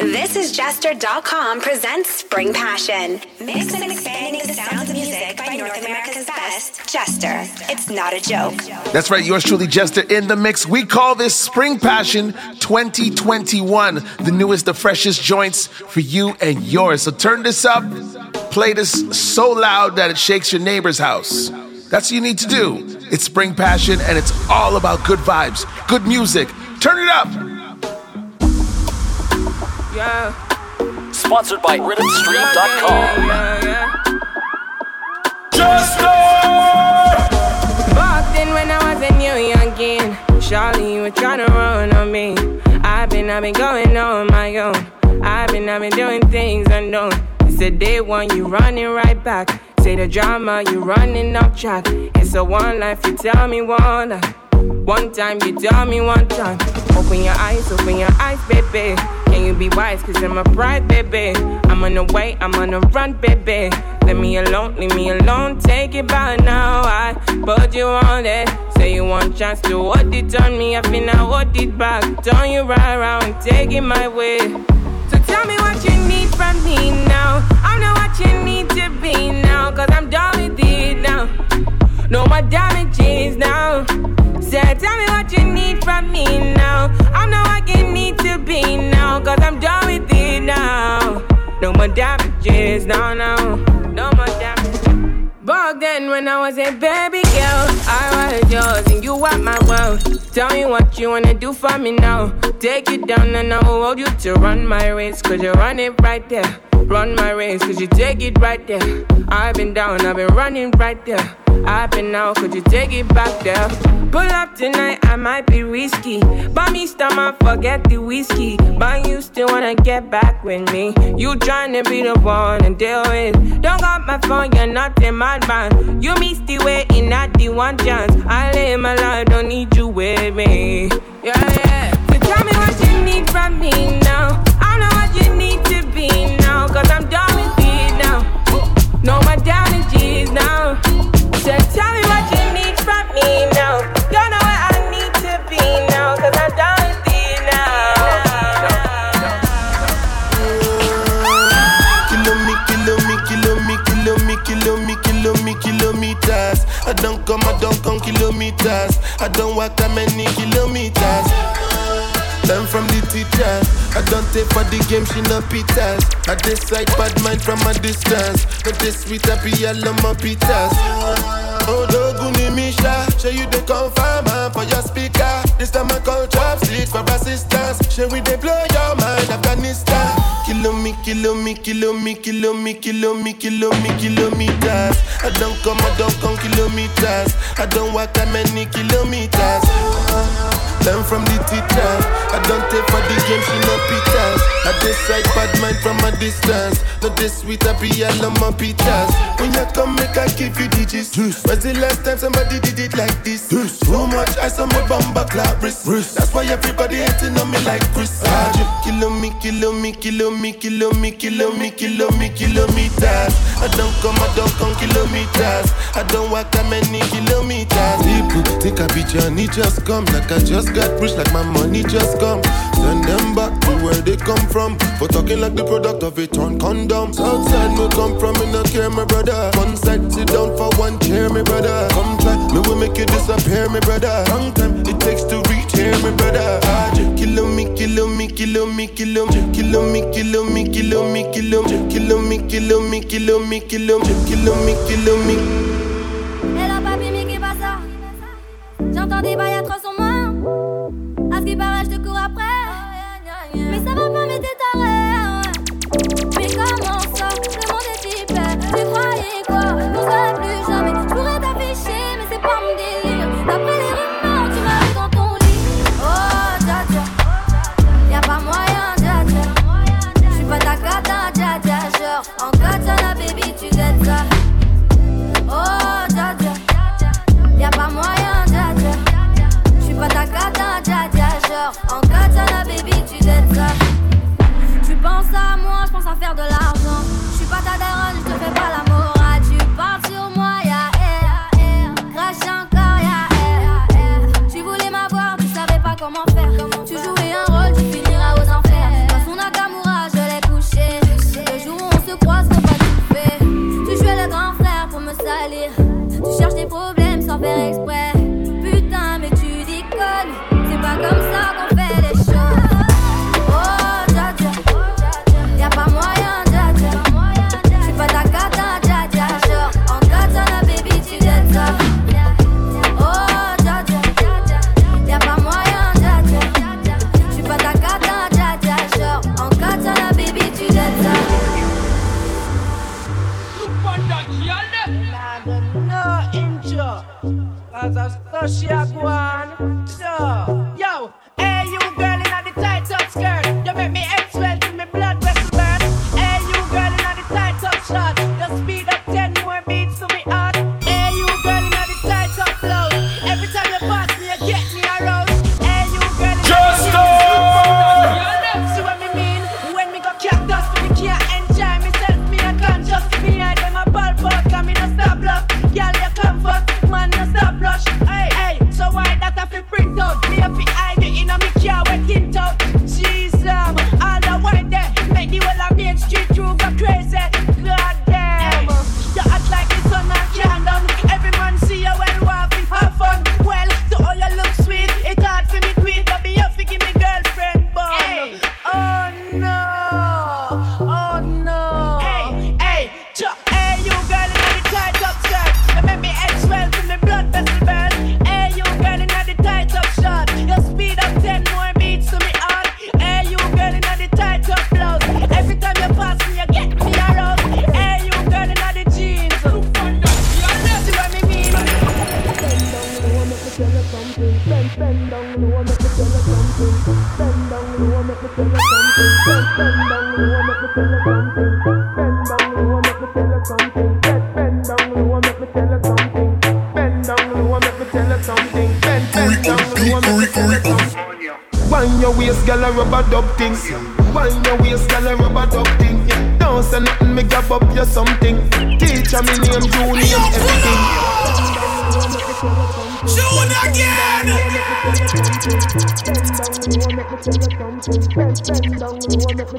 This is Jester.com presents Spring Passion. Mix and expanding the sounds of music by North America's best. Jester. It's not a joke. That's right, yours truly, Jester, in the mix. We call this Spring Passion 2021. The newest, the freshest joints for you and yours. So turn this up, play this so loud that it shakes your neighbor's house. That's what you need to do. It's Spring Passion, and it's all about good vibes, good music. Turn it up. Yeah. Sponsored by RhythmStream.com. Yeah, yeah. Jester! Back then when I was a new youngin', Charlie, you were tryna run on me. I've been, I've been going on my own. I've been, I've been doing things unknown. It's a day one, you running right back. Say the drama, you running off track. It's a one life, you tell me one life. One time, you tell me one time. Open your eyes, open your eyes, baby. Can you be wise? Cause I'm a bride, baby. I'm on the way, I'm on the run, baby. Let me alone, leave me alone. Take it by now. I put you on it. Say you want chance to hold it on me. I feel now hold it back. Turn you right around, take it my way. So tell me what you need from me now. I'm not what you need to be now. Cause I'm done with it now. No more damages now. Say, tell me what you need from me now. I know what you need to be now. Cause I'm done with it now. No more damages now, now. No more damages. Back then, when I was a baby girl, I was yours and you were my world. Tell me what you wanna do for me now. Take you down and I will hold you to run my race. Cause you run it right there. Run my race, cause you take it right there. I've been down, I've been running right there. I've been out, could you take it back there? Pull up tonight, I might be risky. Buy me stomach, forget the whiskey. But you still wanna get back with me. You tryna be the one and deal with. Don't got my phone, you're not a madman. You missed the way in at the one chance. I live my life, don't need you with me. Yeah, yeah. So tell me what you need from me now. I know what you need to be now. No more damages now. So tell me what you need from me now. Know where I need to be now. Cause I'm now. I don't come, I don't come kilometers. I don't walk that many kilometers. Learn from the teacher. I don't take for the game, she no pitas. I decide bad mind from a distance. But this sweet I love my pitas. Oh, Doguni Misha, show you the confirm ah, for your speaker. This time I call chopsticks for assistance. Show we they blow your mind, Afghanistan. Kilo me, kilo me, kilo me, kilo me, kilo me, kilo me, kilometers. I don't come, I don't come kilometers. I don't walk that many kilometers. Learn from the teacher. I don't take for the game, she no pitas. I decide bad mind from a distance. Not this sweet, I be all on my pitas. When you come, make I give you digits. When's the last time somebody did it like this? Too much ice on my bumper clap wrist. That's why everybody hating on me like Chris. Ah, Kilo me, kilo me, kilo me, kilo me, kilo me, kilo me, kilometers. I don't come, I don't come kilometers. I don't walk that many kilometers. People think I be Johnny, just come. Like I just got rich, like my money just come. Send them back to where they come from. For talking like the product of a torn condom. Southside, me come from, me no care, my brother. One side, sit down for one chair, my brother. Come try, me will make you disappear, my brother. Long time it takes to reach here, my brother. Ah, Kilo me, kilo me, kilo me, kilo me, kilo me, kilo me, kilo me, kilo me, kilo me, kilo me, kilo me, kilo me, kilo me, kilo me. J'entends des ce qui paraît, je te cours après. Mais ça va pas, mais t'es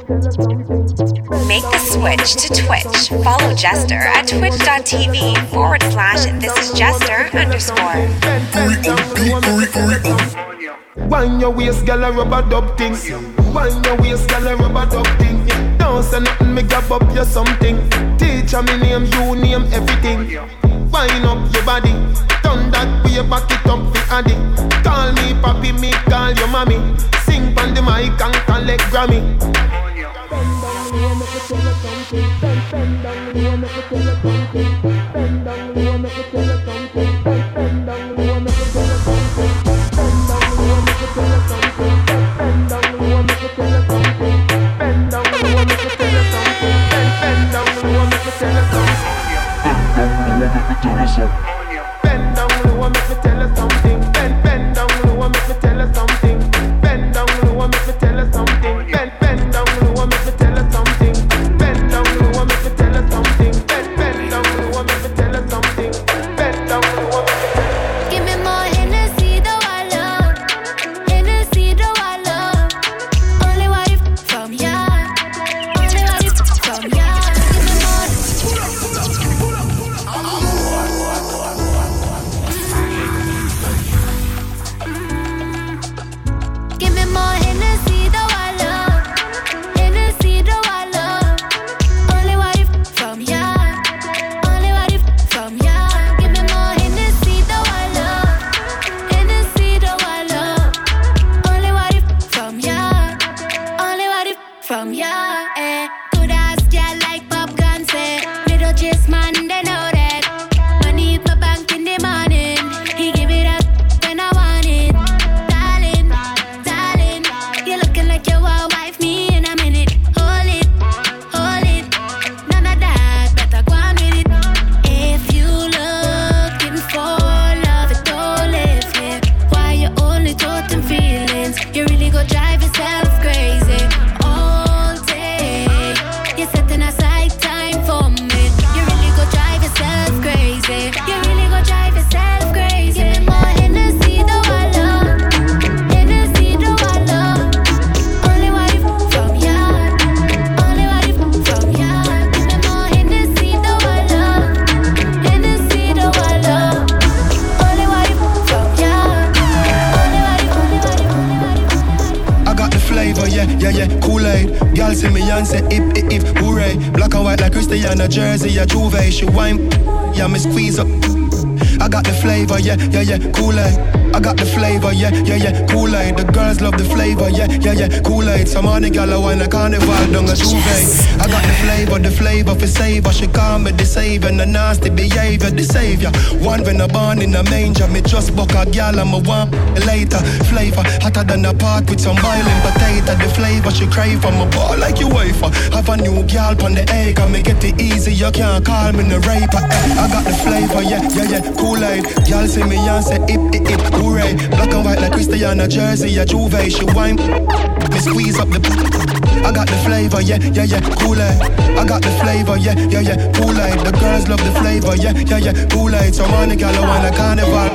Make the switch to Twitch. Follow Jester at twitch.tv forward slash this is Jester underscore. Wind your waist, girl, a rubber dub thing. Wind your waist, girl, a rubber dub thing. Don't say nothing, me grab up your something. Me name, you name, everything. Wind up your body. Turn that way, back it up, addy. Call me papi, me call your mommy. Sing the mic and collect Grammy. yeah, yeah, Kool-Aid. I got the flavor, yeah, yeah, yeah, yeah, yeah, cool aid. Some money the gala wine, a carnival, down a duvet. I got the flavor, the flavor for savor. She call me, the savior, the nasty behavior, the savior. One when I born in a manger, me just buck a gal, I'm a one later. Flavor hotter than a pot with some boiling potato. The flavor she crave, I'm a ball like you wafer. Have a new gal on the egg, I me get it easy. You can't call me the raper. Eh. I got the flavor, yeah, yeah, yeah. Cool aid. Gal see me and say, ip, ip, ip, hooray. Black and white like Christiana Jersey, a Juve. She wine me squeeze up the. I got the flavor, yeah, yeah, yeah, Kool Aid. I got the flavor, yeah, yeah, yeah, Kool Aid. The girls love the flavor, yeah, yeah, yeah, Kool Aid. So money, girl, I want a carnival.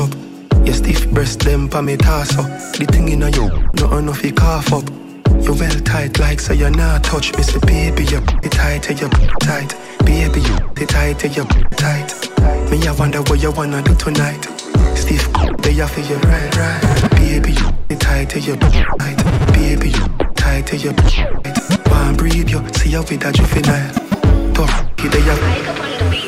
Up. Your stiff breast them pa me toss up. The thing in a you, no enough fi cough up. You well tight like so you're not touch me. Say baby you it tight, you tight. Baby you it tight, you tight. Me I wonder what you wanna do tonight. Stiff they are for you right, right. Baby you it tight, you tight. Baby you tight, you tight. One breathe you, see you with a juvenile. Tough, he they are.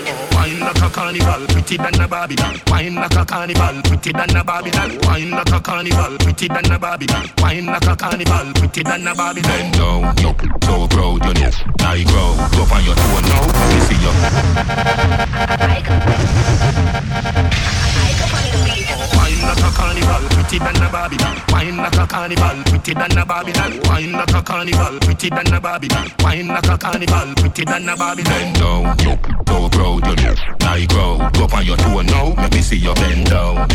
Wine like a carnival, pretty than a Barbie doll. Wine like a carnival, pretty than a Barbie doll. Wine like a carnival, pretty than a Barbie doll. Wine like a carnival, pretty than a Barbie doll. Bend down, you so proud, you know. I grow, go on your toe now, let me see you. Wine like a carnival, pretty than a Barbie doll. Wine like a carnival, pretty than a Barbie doll. Wine like a carnival, pretty than a Barbie doll. Wine like a carnival, pretty than a Barbie doll. Bend down, so proud, you know. I grow, go on your toe now, let me see you bend down.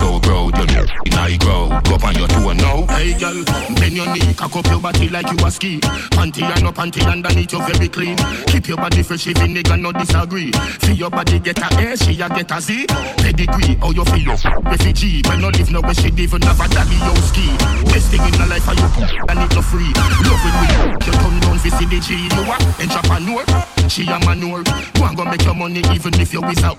So proud, you know. I grow, go on your toe now. Hey girl, bend your knee, cock up your body like you a ski. Panty and no panty underneath, you very clean. Keep your body fresh, if nigga no disagree. Feel your body get a A, she a get a Z. Pedigree, how you feel? Refugee, when no live no where she live, never daddy yo ski. Best thing in the life are you, and it no free. Love it with you, you turn down for see the G. You a entrepreneur, she a manure. Go and go make your money even if you is a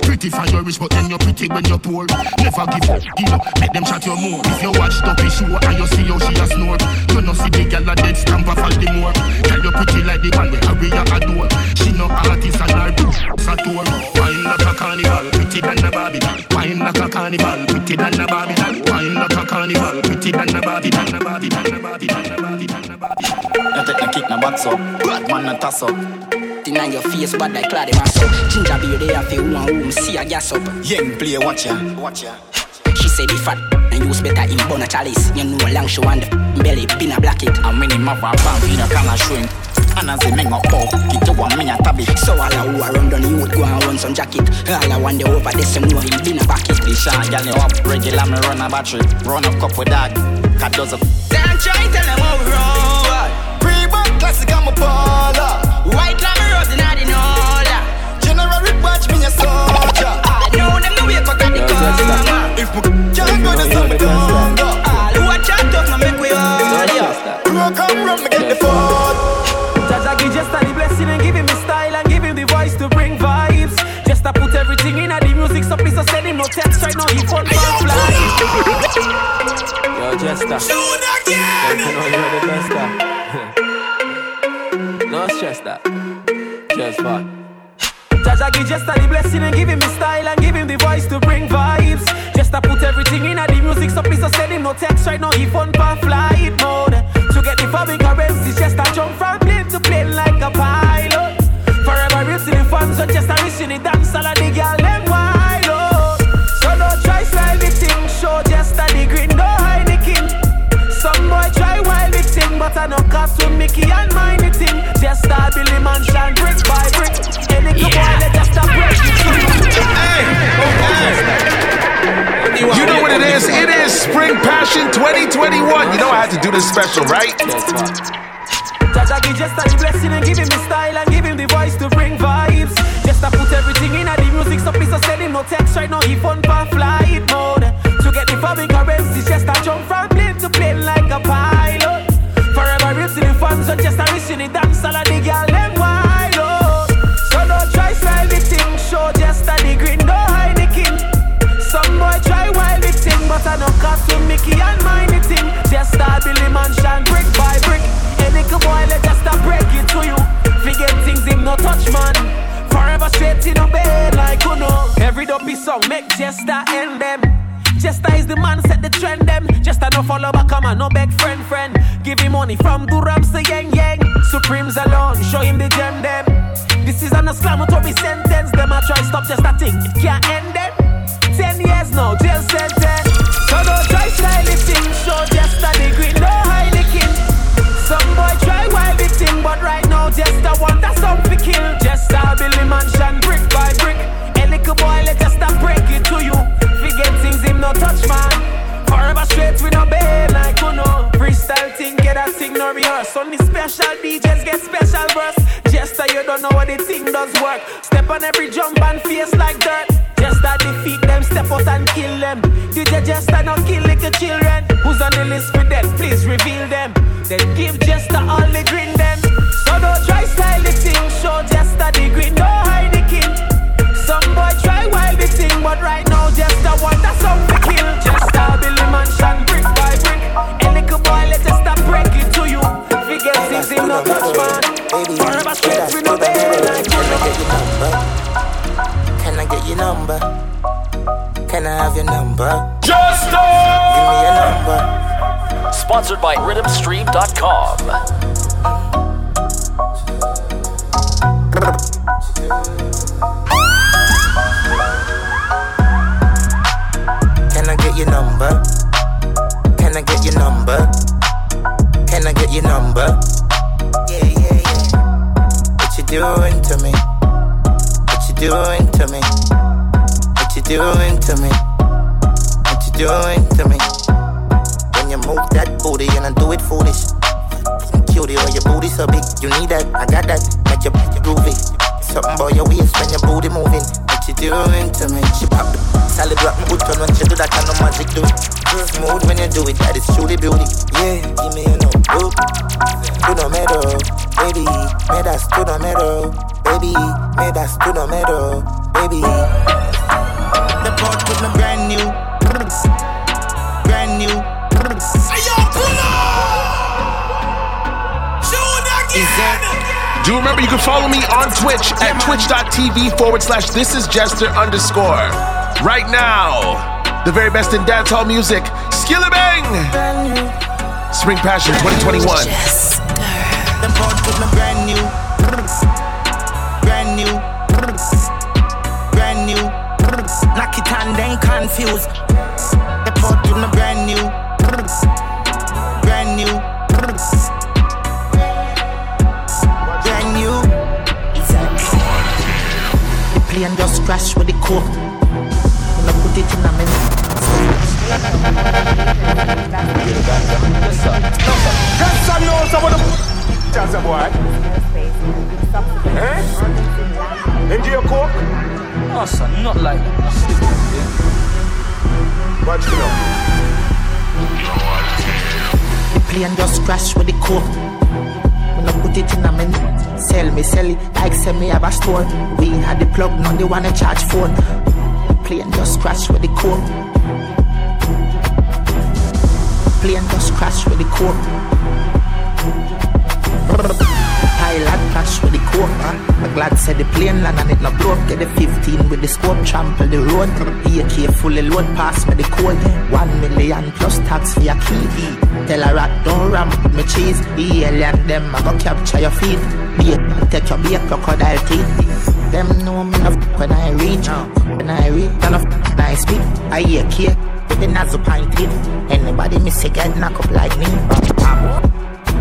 Pretty fine you rich, but then you're pretty when you're poor. Never give up, give up, make them chat you more. If you watch Duppy show and you see how she a snore, you no see the girl a dead stamp of all the more. Tell you pretty like the one where Harry a adore. She no artist and her boots a tour. Wine like a carnival, pretty than a Barbie. doll. Wine like a carnival, pretty than a Barbie. doll. Wine like a carnival, pretty than a Barbie. Than a Barbie, than a Barbie, than a Barbie, than a Barbie. doll. You take the kick, no box up. Bad man, no toss up. Deny your face, bad like Claude mass up. Ginger beer, they have a woman who see a gas up. Young play, watch ya, watch ya. She say the fat and use better in bun a chalice. You know long show and belly bin a black it. I'm winning my bam, in a can of shrink. And as a men up, get to one me oh, a tabby. So all a who are run down you would go and run some jacket. All I wonder over this some know he bin a back it. The shot gal you up, regular me run a battery. Run up cup with that, cat does a. Damn try tell them how we roll. Pre-book classic, I'm a baller. White lamb rose in the nola. General watch me a soldier. I know them the way cut at the corner. If my can't go to some vibes. Just to put everything in the music, so please don't send him no text right now. He phone for fly. Yo, Jester. Soon again. You know you're the best. no stress that. Just fun. Jaja give just the blessing and give him the style and give him the voice to bring vibes. Just to put everything in the music, so please don't send him no text right now. He phone for flight mode. To get the fabric currency, just a jump from plane to plane like a pilot. But I no cost to Mickey and mine the thing. Just start Billy Mansion brick by brick. Any yeah. boy let just a break You know what it is? It is Spring Passion 2021. You know I had to do this special, right? Jaja give just a blessing and give him the style and give him the voice to bring vibes. Just to put everything in the music, so please don't him no text right now. He phone for flight mode. To get the fabric currency, just a jump from plane to plane like a pilot. Wishing the dance all of the girl them wild out. So don't try style the thing, show just a the green, no king. Some boy try wild the thing, but I no cost to Mickey and mine the thing. Just start Billy Mansion brick by brick. Any boy let just a break it to you. Forget things him no touch man. Forever straight in a bed like you know. Every dopey song make just a end them. Just is the man set the trend them. Just a no follow back, come on, no beg friend friend. Give him money from Durams to Yang Yang. Supremes alone, show him the gem them. This is an exclamatory sentence. Them I try stop just a thing, it can't end them. Ten years now, jail sentence. So don't try the thing, show just a degree, no Heineken. Some boy try wild thing, but right now just a want a something kill. Just a Billy mansion, brick by brick. A little boy, let just a break it to you. Forget things him no touch man. Forever straight we no bail like you know. Freestyle thing, get a thing no rehearse. Only special DJs get special verse. That you don't know what the thing does work. Step on every jump and face like dirt. Just that defeat them, step out and kill them. DJ just a no kill little children. Who's on the list for them? Please reveal them. Then give just a all the green them. So don't try style the thing, show just a the green, no hide the king. Some boy try wild the thing, but right now just a one that's something mansion, brick by brick. A little boy, let us stop break it to you. Forget things in no touch man. Forever straight with no bail like you know. Can I get your number? Can I have your number? Just Give me your number. Sponsored by RhythmStream.com. Can I get your number? Can I get your number? Can I get your number? Yeah, yeah, yeah. What you doing to me? What you doing to me? What you doing to me? What you doing to me? When you move that booty and I do it foolish. Cutie or your booty so big, you need that. I got that. Make your your groovy. Something about your waist when your booty moving. What you doing to me? She pop the salad drop my good turn when she do that kind of magic do. Smooth when you do it, that is truly beauty. Yeah, give me a no look. To the middle, baby. Made us to the middle, baby. Made us to the middle, baby. The boat with me brand new, brand new. Yo, pull up! Shoot again! Do remember you can follow me on Twitch at twitch.tv forward slash this is jester underscore. Right now, the very best in dancehall music, Skillibeng! Spring Passion 2021. The boat with me brand new, brand new, brand new. Confused. The boat with me brand new, Plane just crashed with the coke. When I put it in a minute. Just some know some of the a boy. Eh? Into your coke? Oh, son, not like Watch it out. The plane just crashed with the coke. When I put it in a minute, sell me, sell it like sell me a store. We had the plug, now they wanna charge phone. The plane just crashed with the coke. Plane just crashed with the coke. Pilot crash with the. Huh? My glad said the plane land and it no broke. Get the 15 with the scope, trample the road. AK fully load, pass me the code. One million plus tax for your key. Tell a rat don't ram with me cheese. The alien them I go capture your feet. Be a take your be a crocodile teeth. Them know me no f- when I reach. When I reach, no f- I speak. I hear cake with the nazo pint in. Anybody miss a knock up like me. Bam, bam.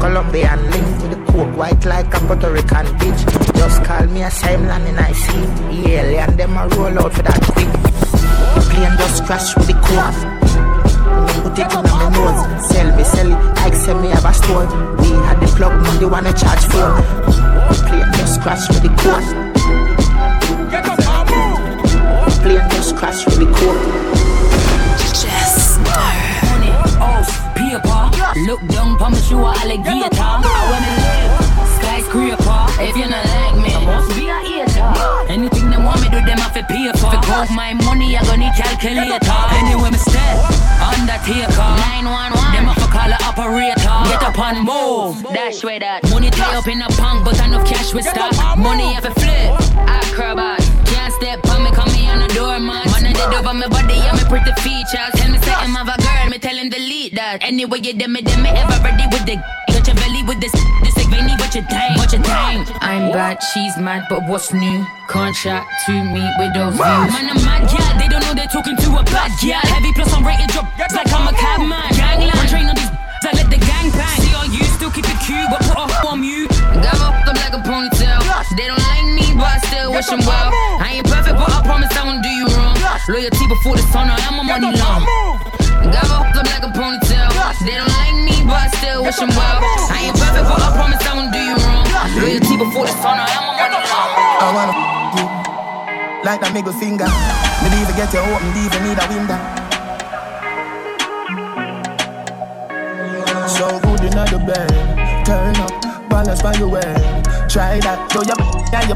Colombian link with the coke white like a Puerto Rican bitch. Just call me a same land and I see. The alien them a roll out for that quick. The plane just crash with the coke. Put it on my nose, sell me, sell it like sell me have a store. We had the plug, now they wanna charge for. The plane just crash with the coke. Plane just crash with the coke. Money, house, paper. Look down from the shoe alligator. I wanna live skyscraper. If you not like me, I must be a hater. Anything they want me do, them have to pay for. To count my money, I gonna need calculator. Anyway, me step undertaker. 911, them have to call a operator. Get up and move. Dash way that. Money tie up in a punk, but enough cash with stock. Money have to flip. Acrobat. Can't step on me, come me on the doormat. Man, I did over my body, yeah, me pretty features. Tell me anyway, you them it, ever ready with the got your belly with this this like veiny, what you think, what you think. I'm bad, she's mad, but what's new? Can't chat to me with those views. Man, I'm mad, yeah, they don't know they're talking to a bad yeah. Heavy plus on rated drop, it's like I'm a cabman. Gangland, train on these, I let the gang bang. See on you, still keep it cute, but put off on you. Got up them like a ponytail. They don't like me, but I still wish them well. I ain't perfect, but I promise I won't do you wrong. Loyalty before the sun, I am a money long. They don't like me, but I still wish them well. I ain't perfect, but I promise I won't do you wrong. Loyalty before the sun, I am a money long. I wanna you like that middle finger. Maybe even get you open, even need a window. So good in the bed, turn up, balance by your way. Try that, do your yeah, you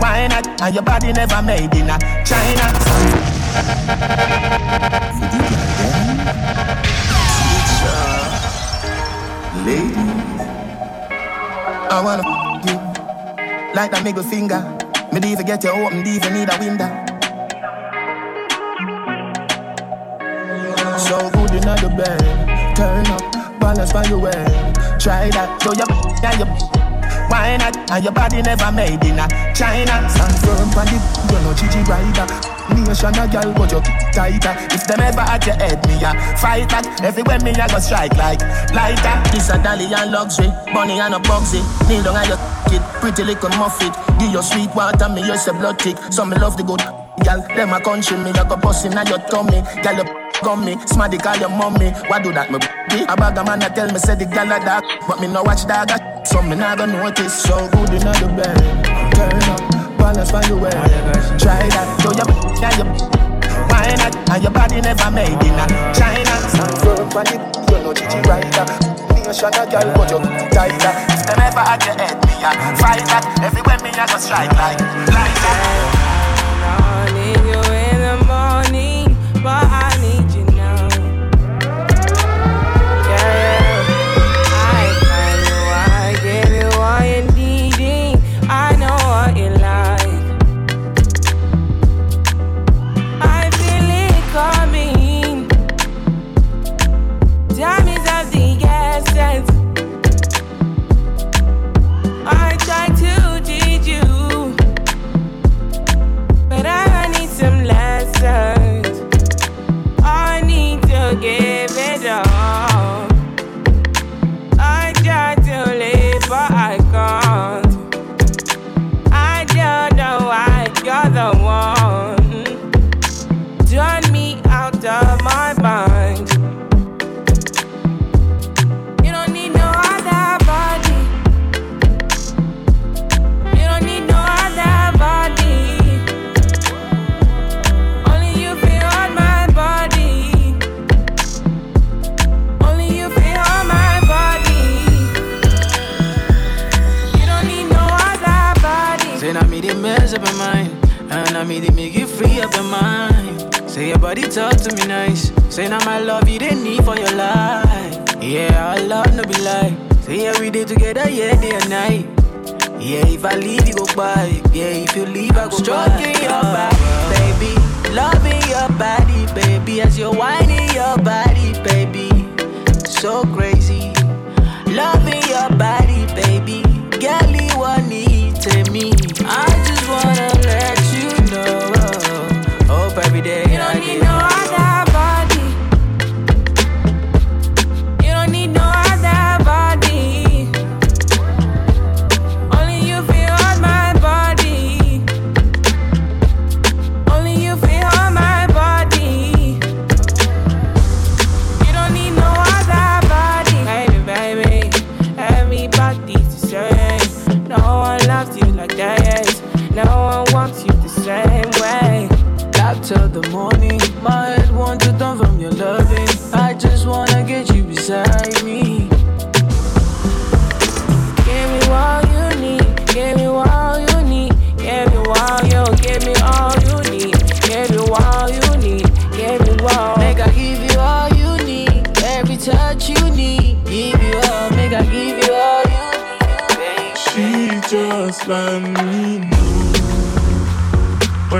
why not? And your body never made in a China. Lady, I wanna you like that middle finger. Me even get you open, even need a window. So good in the bed, turn up, balance by your way. Try that, do your yeah, you why not? And your body never made in a China. Stand firm the, you know, Gigi rider. Nation a girl, but you tighter. If them ever at your head, me a fight that. Everywhere me a go strike like lighter. This a dolly and luxury, money and a bugsy. Kneel down and you kid, pretty little muffet. Give your sweet water, me use a blood tick. Some me love the good. Girl, them a country me, I go bust in your tummy. Girl, you gummy, smarty call your mommy. Why do that, me? A bag of man a tell me say the girl a dog, but me no watch dog. So me never notice. So good in the bed, turn up, balance by the way. Try that, do your yeah, you why not? And your body never made in China. Stand firm the, you know Gigi rider. Nation a girl, but you tighter. If them ever at your head, me a fight that. Everywhere me a go strike like lighter. I up in mind, and I me the make you free up in mind. Say your body talk to me nice. Say now my love you didn't need for your life. Yeah, our love no be lie. Say yeah we did together, yeah day and night. Yeah, if I leave you go by. Yeah, if you leave I go Stroking your body, baby. Loving your body, baby. As you're whining your body, baby. So crazy. Loving your body,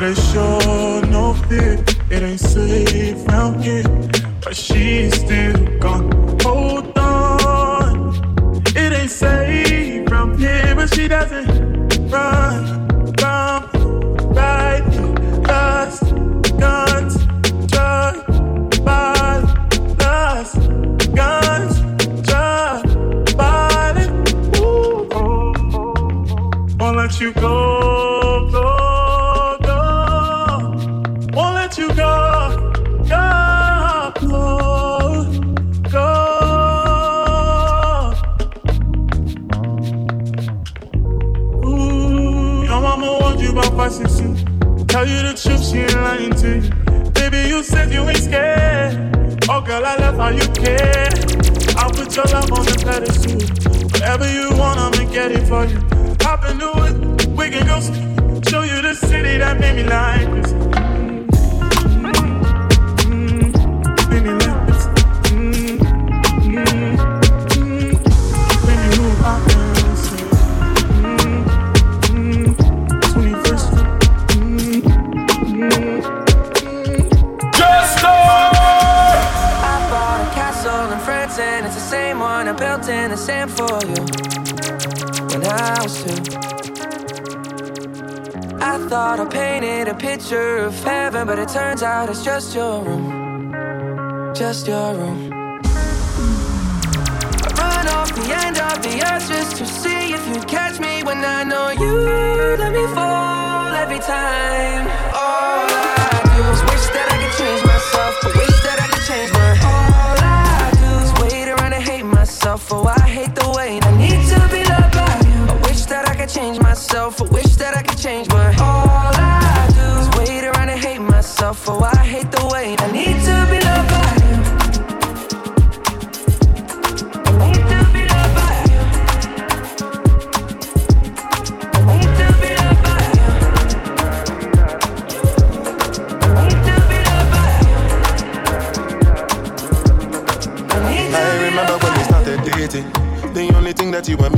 I sure no fit It ain't safe round here, but she's still gone. Hold on. It ain't safe round here, but she doesn't run from right guns, drug violence, guns, drug violence. Won't let you go, she lying to you. Baby, you said you ain't scared. Oh, girl, I love how you care. I'll put your love on the pedestal. Whatever you want, I'ma get it for you. Hop into it, we can go show you the city that made me like this. Thought I painted a picture of heaven, but it turns out it's just your room, just your room. I run off the end of the earth just to see if you'd catch me when I know you let me fall every time.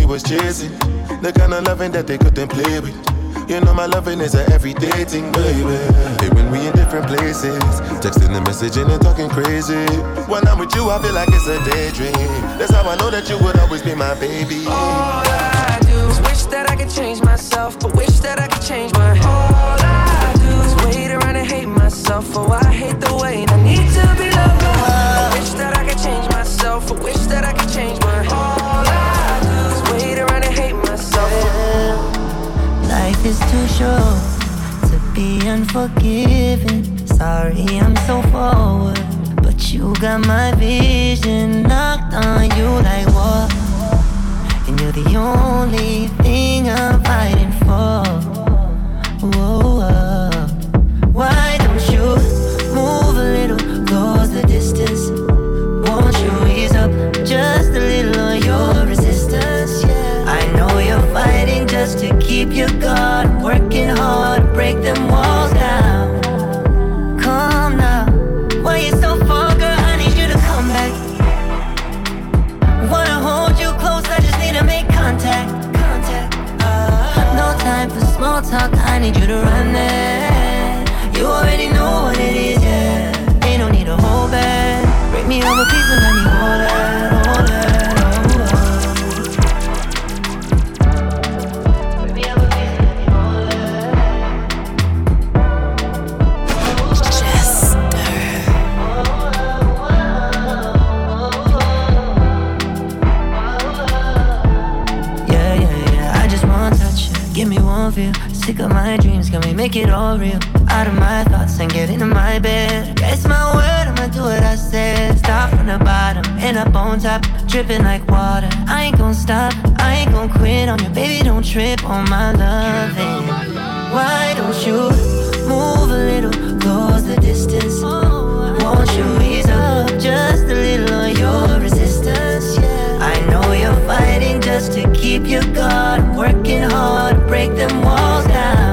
Was chasing. The kind of loving that they couldn't play with. You know my loving is a everyday thing, baby. Hey, when we in different places, texting and messaging and talking crazy. When I'm with you, I feel like it's a daydream. That's how I know that you would always be my baby. All I do is wish that I could change myself, but wish that I could change my. All I do is wait around and hate myself. Oh, I hate the way I need to be loved. I wish that I could change myself, I wish that I could change is too short to be unforgiving. Sorry, I'm so forward, but you got my vision knocked on you like what? And you're the only thing I'm fighting for. Make it all real? Out of my thoughts and get into my bed. Guess my word, I'ma do what I said. Start from the bottom, end up on top, dripping like water. I ain't gon' stop, I ain't gon' quit on you, baby. Don't trip on my loving. Why don't you move a little, close the distance? Won't you ease up just a little on your resistance? I know you're fighting just to keep your guard, working hard to break them walls down.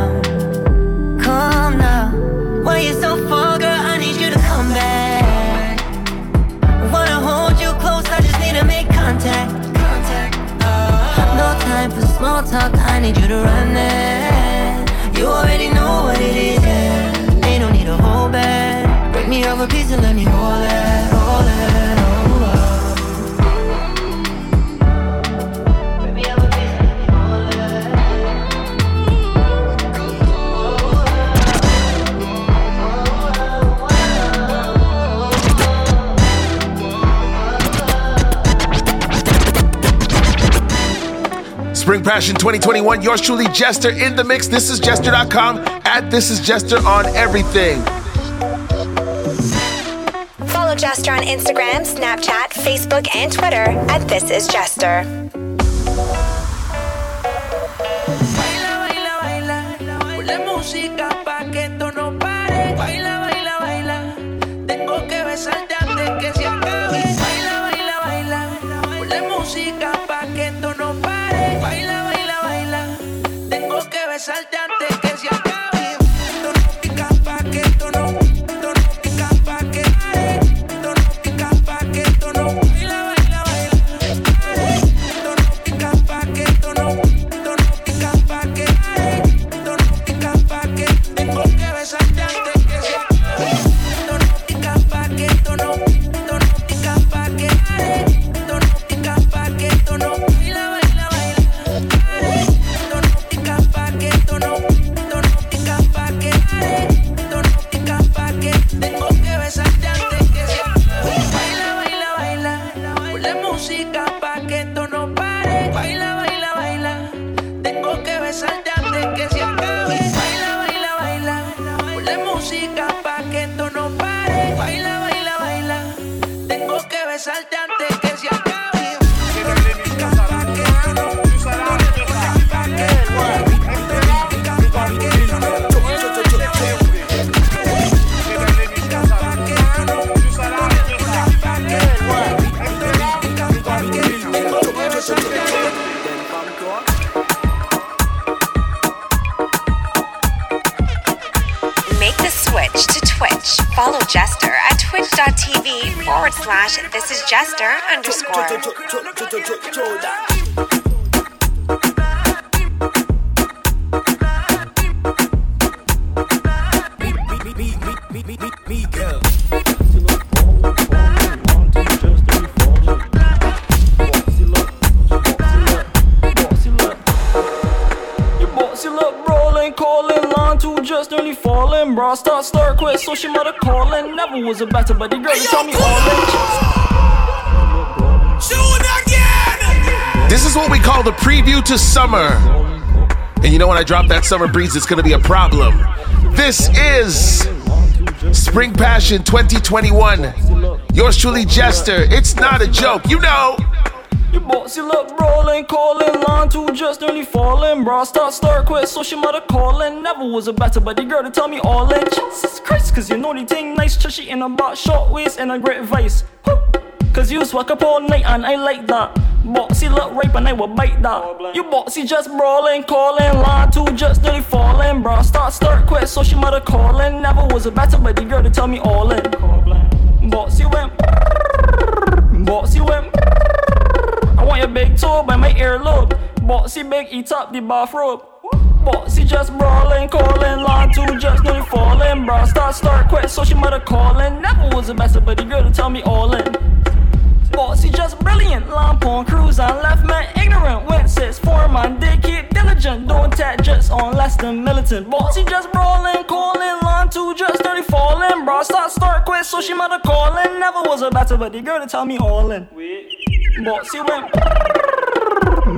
Passion 2021, yours truly, Jester in the mix. This is Jester.com at This is Jester on everything. Follow Jester on Instagram, Snapchat, Facebook, and Twitter at This Is Jester. This is what we call the preview to summer. And you know when I drop that summer breeze, it's gonna be a problem. This is Spring Passion 2021. Yours truly, Jester. It's not a joke, you know. Your bossy look brawling, calling, line two just nearly falling. Bra start, start, quit, so she mother calling. Never was a better buddy girl to tell me all in. Jesus Christ, cause you know the thing nice, chushy in a box, short waist and a great vice. Cause you swag up all night and I like that. Boxy look rape and I will bite that. You boxy just brawling, calling, line two just nearly falling. Bra start, start, quit, so she mother calling. Never was a better buddy girl to tell me all in. Boxy went, boxy went. I want your big toe by my earlobe. Boxy big, eat up the bathrobe. Boxy just brawling, calling, line two just nearly falling. Bra start, start, quit, so she mother calling. Never was a better buddy girl to tell me all in. Bossy just brilliant, lamp on cruise on left man ignorant, went six four man dick keep diligent, don't tap just on less than militant. Bossy just brawling, calling, line two just dirty falling, bra start start quit, so she mother calling. Never was a better but the girl to tell me all in. Wait. Bossy went,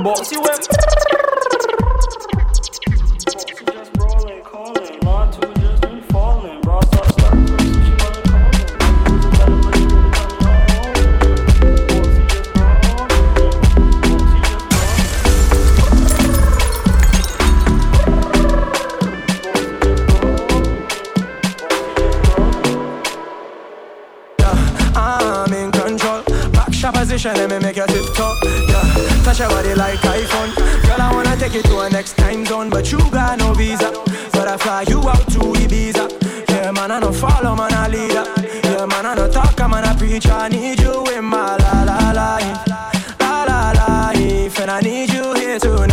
bossy went. Position, let me make you tip top. Yeah, touch your body like iPhone. Girl, I wanna take you to a next time zone, but you got no visa. But I fly you out to Ibiza. Yeah, man, I don't follow, man, I lead up. Yeah, man, I don't talk, man, I preach. I need you in my la la life. La la life, and I need you here too,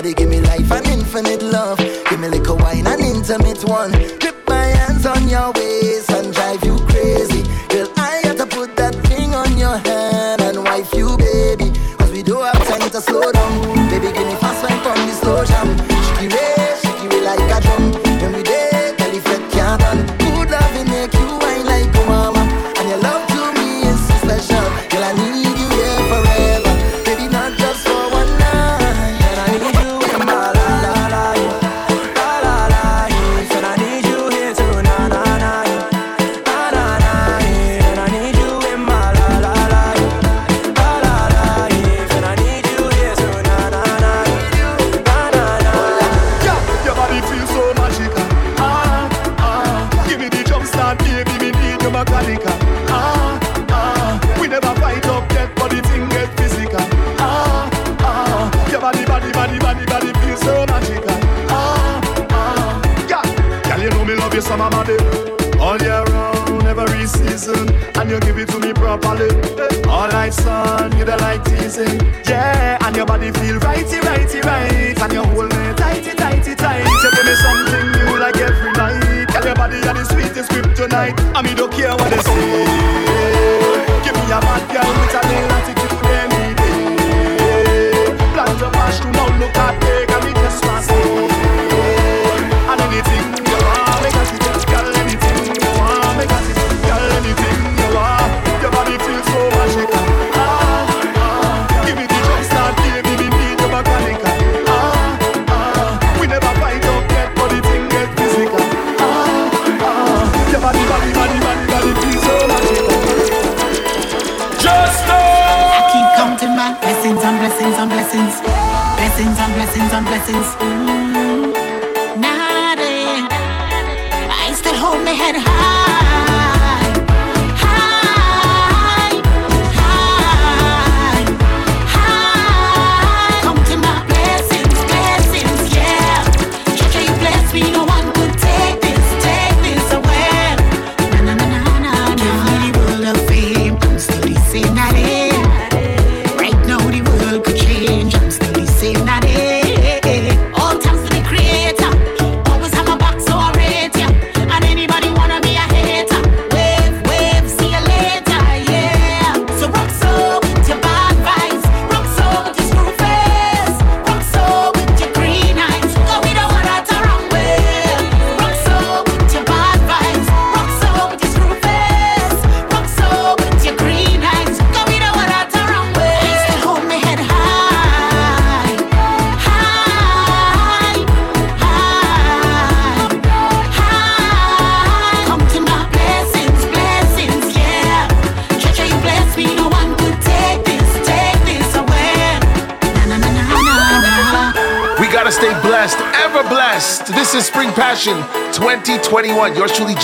body, give me life and infinite love. Give me little wine and intimate one. Grip my hands on your waist and drive you crazy. Girl, I got to put that thing on your hand and wife you, baby. Cause we don't have time to slow down.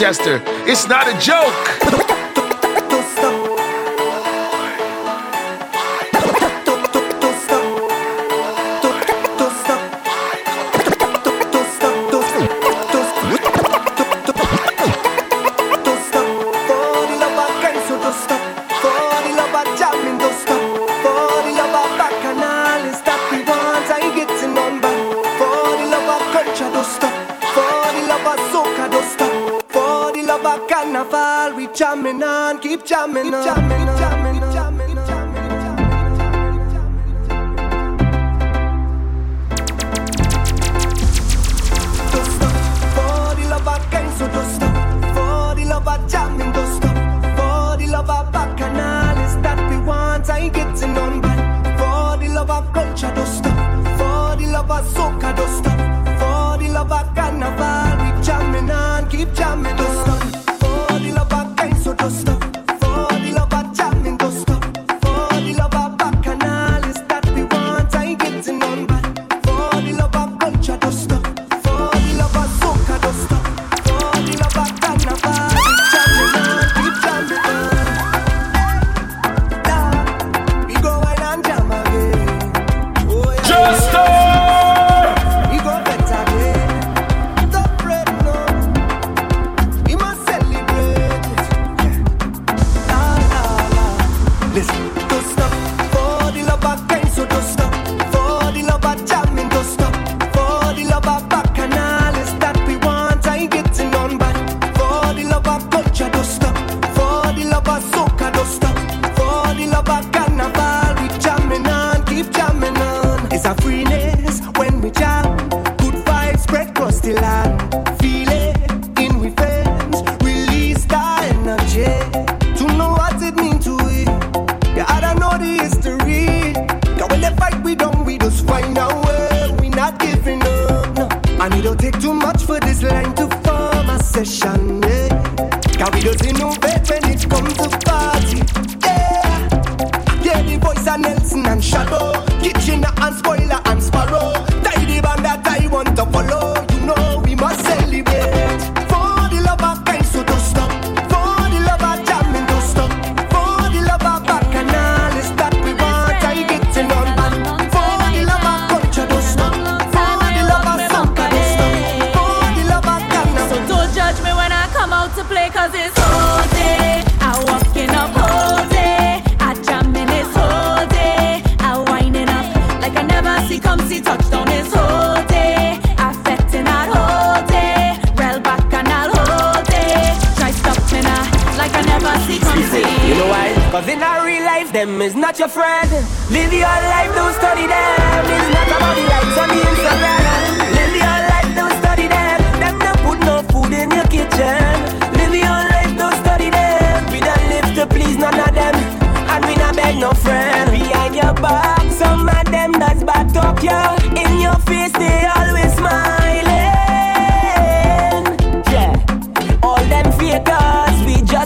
It's not a joke. jamming on, keep jamming on. Keep jamming on.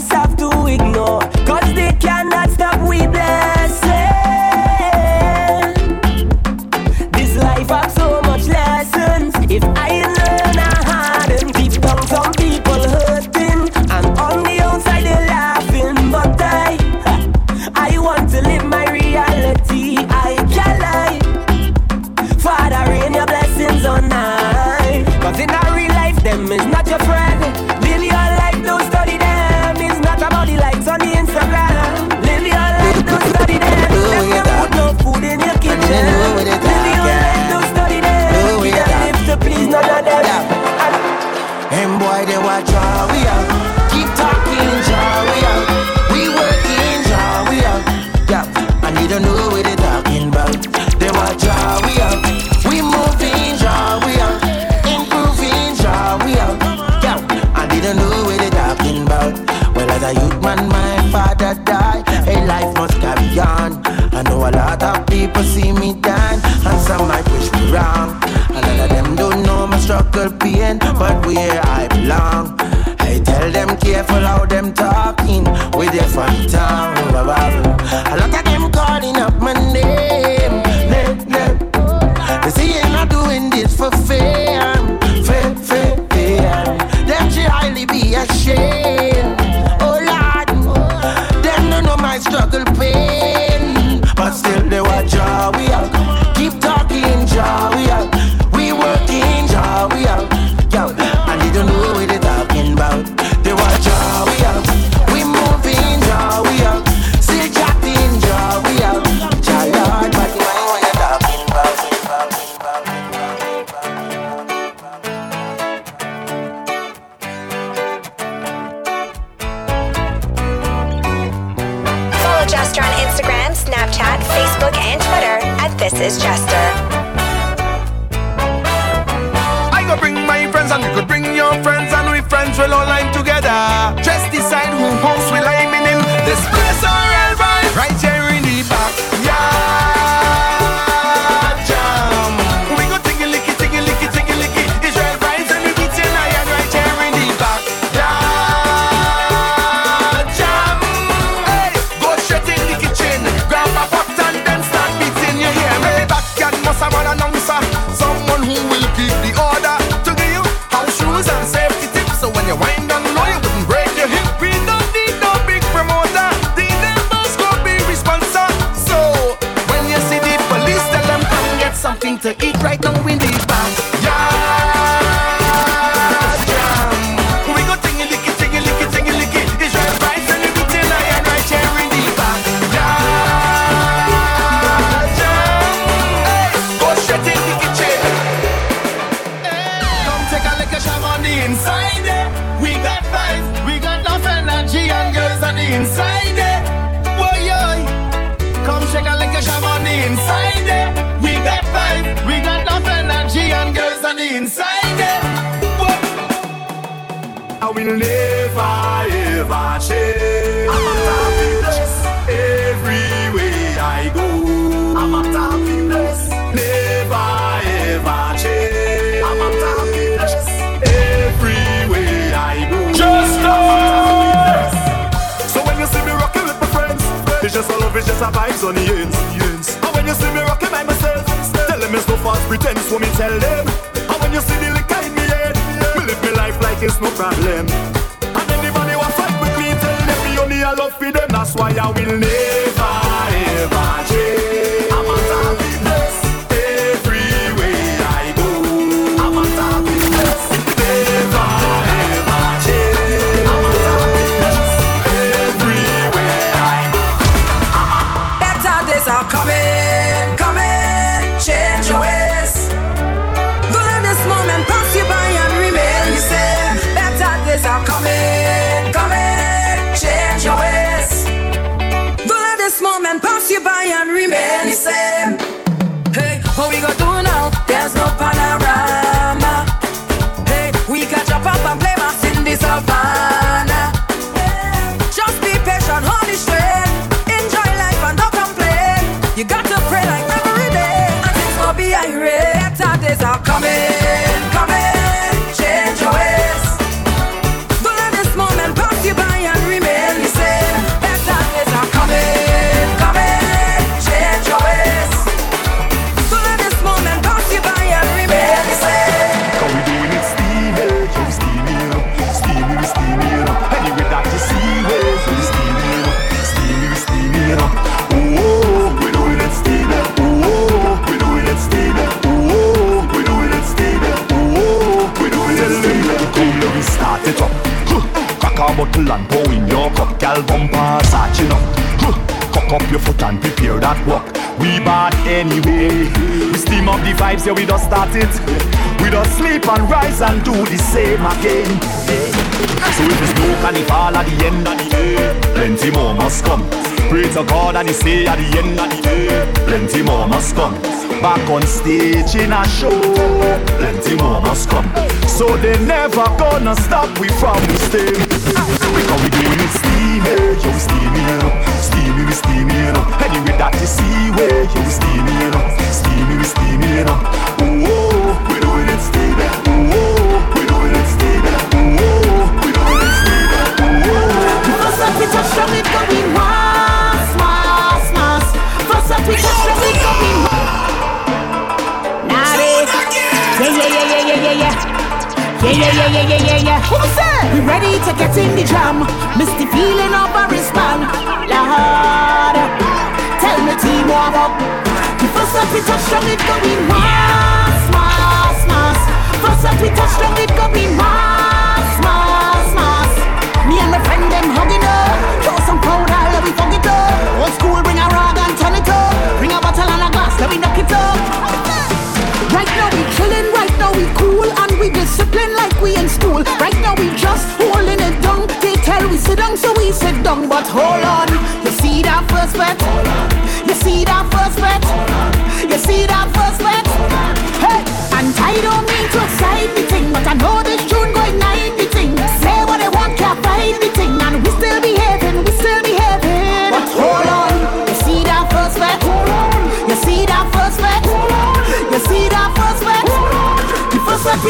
So I will never ever change. I'm a happiness everywhere I go. I'm a happiness. Never ever change. I'm a happiness everywhere I go. Just Happiness. So when you see me rocking with my friends, it's just a love, it's just a vibes on the ends. And when you see me rocking by myself, tell them it's no false pretense. What me tell them. Life it's no problem. And anybody want fight with me, tell them me only I love for them. That's why I will never and pour in your cup, gal bumper satching up. Huh. Cock up your foot and prepare that walk. We bad anyway. We steam up the vibes, yeah, we just start it. We just sleep and rise and do the same again. So if it's no carnival at the end of the day, plenty more must come. Pray to God and he say at the end of the day, plenty more must come. Back on stage in a show, plenty more must come. So they never gonna stop we from the stage. Because we doing it steamy, yo we steamy, you know. Steamy, we steamy, you know. Anyway that you see where yo we steamy, you know. Steamy, we steamy, you know. Ooh, we doing it steamy. Ooh, we doing it steamy. Ooh, we doing it steamy. Ooh. First up we touch down it going mass, mass, mass. First up we touch down it going Naughty. Yeah, yeah, yeah, yeah, yeah, yeah, yeah. Yeah, yeah, yeah, yeah, yeah, yeah, yeah. Who said? We ready to get in the jam. Miss the feeling of a wristband. Lord, tell me team warm up. The first up we touch down it going mass, mass, mass. First up we touch down it going mass, mass, mass. Me and my friend them hugging up. Throw some powder, let we funk it up. Old school, bring a rag and turn it up. Bring a bottle and a glass, let we knock it up. Right now we chillin', right now we cool we discipline like we in school. Right now we just holding it down. They tell we sit down, so we sit down. But hold on, you see that first bet? You see that first bet? You see that first bet? Hey, and I don't mean to excite the thing, but I know this tune going night the thing. Say what they want, can't fight the thing, and we still behaving, we still behaving.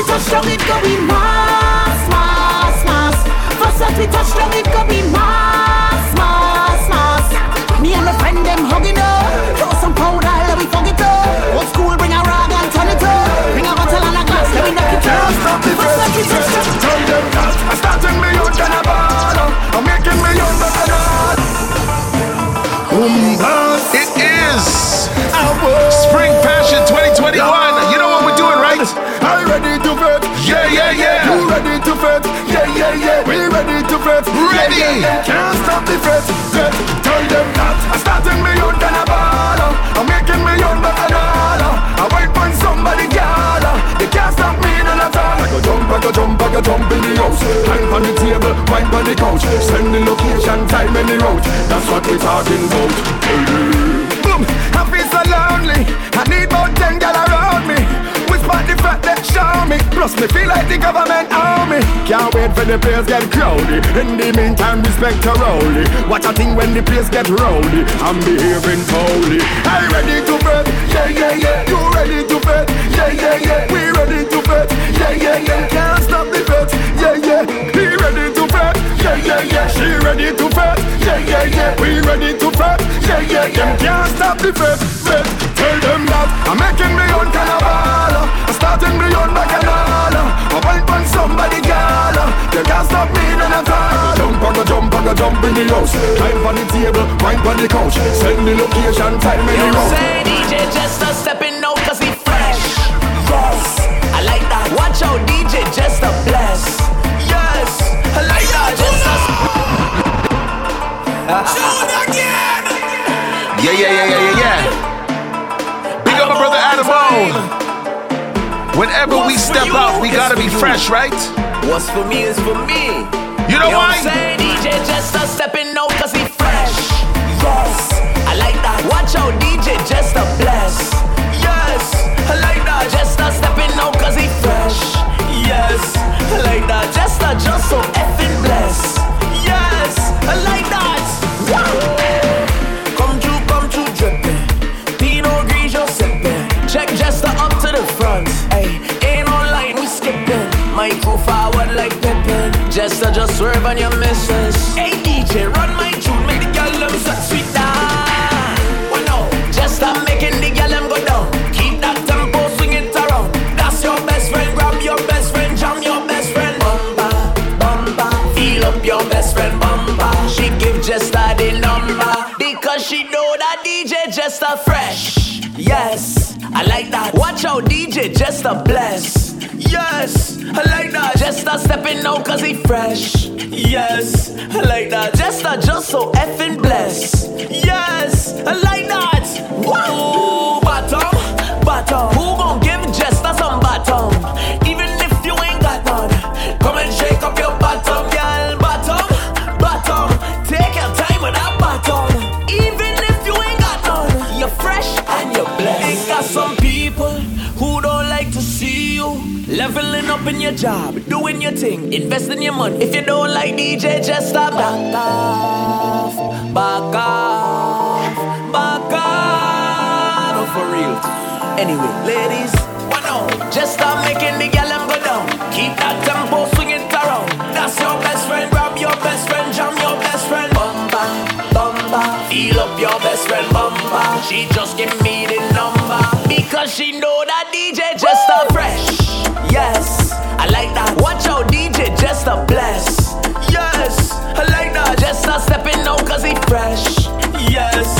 We touch down, it go be mass, mass, mass. First bet we touch down, it go be mass, mass, mass. Me and my friend them hugging up. Throw some powder, let me funk it up. Old school, bring a rag and turn it up. Bring a bottle and a glass, let me knock it up. First bet we touch down. Fret. Yeah, yeah, yeah. You ready to fret. Yeah, yeah, yeah. We ready to fret. Ready. Yeah, yeah, yeah. Can't stop the fret. Fret. Tell them that I'm starting me on than a baller. I'm making me on bacchanal. I wait for somebody gala. They can't stop me none at all. I go jump, I go jump, I go jump in the house. Climb on the table, wine on the couch. Send the location, time and the route. That's what we talking about. Boom. I feel so lonely. I need about ten gal around me. The fact that show me. Plus me feel like the government army. Can't wait for the place get crowded. In the meantime, respect to Rowley. Watch a thing when the place get rowdy. I'm behaving foully. I ready to bet? Yeah, yeah, yeah. You ready to bet? Yeah, yeah, yeah. We ready to bet? Yeah, yeah, yeah. Can't stop the bet. Yeah, yeah. Yeah, yeah, yeah. She ready to bet? Yeah, yeah, yeah. We ready to bet? Yeah, yeah, yeah. Can't stop the bet. Bet. Tell them that I'm making me own carnival. I'm starting me own bacchanal. I went on somebody gala. You can't stop me none at all. Jump, I go jump, I go jump in the house. Climb on the table, wine on the couch. Send the location, time in the You say DJ just a stepping out cause he fresh. Yes, I like that. Watch out, DJ just a bless. Yeah, yeah, yeah, yeah, yeah, yeah. Big up my brother Adam Bone. Whenever we step out, we gotta be fresh, right? What's for me is for me. You know why? DJ just a stepping out cause he fresh. Yes, I like that. Watch out, DJ just a bless. Yes, I like that. Just a stepping out cause he fresh. Yes, I like that. Just a just so swerve on your missus. Hey DJ, run my tune, make the girl them sweat sweet down. Well no, just a making the girl them go down. Keep that tempo, swing it around. That's your best friend, grab your best friend, jam your best friend. Bumba, bumba, feel up your best friend, bumba. She give just a the number because she know that DJ just a fresh. Yes, I like that. Watch out, DJ just a bless. Yes, I like that. Just a stepping out cause he fresh. Yes, I like that. Just a just so effing blessed. Yes, I like that. Whoa, bottom, bottom. Who gon' up in your job, doing your thing, investing your money. If you don't like DJ, just stop. Back off, back off, back off. No, for real. Anyway, ladies, one on. Just stop making the gal go down. Keep that tempo, swing it around. That's your best friend, grab your best friend, jam your best friend. Bumba, bumba, feel up your best friend, bumba. She just give me the number because she know that DJ just a fresh. Yes, I like that. Watch out, DJ just a bless. Yes, I like that. Just a stepping out cause he fresh. Yes,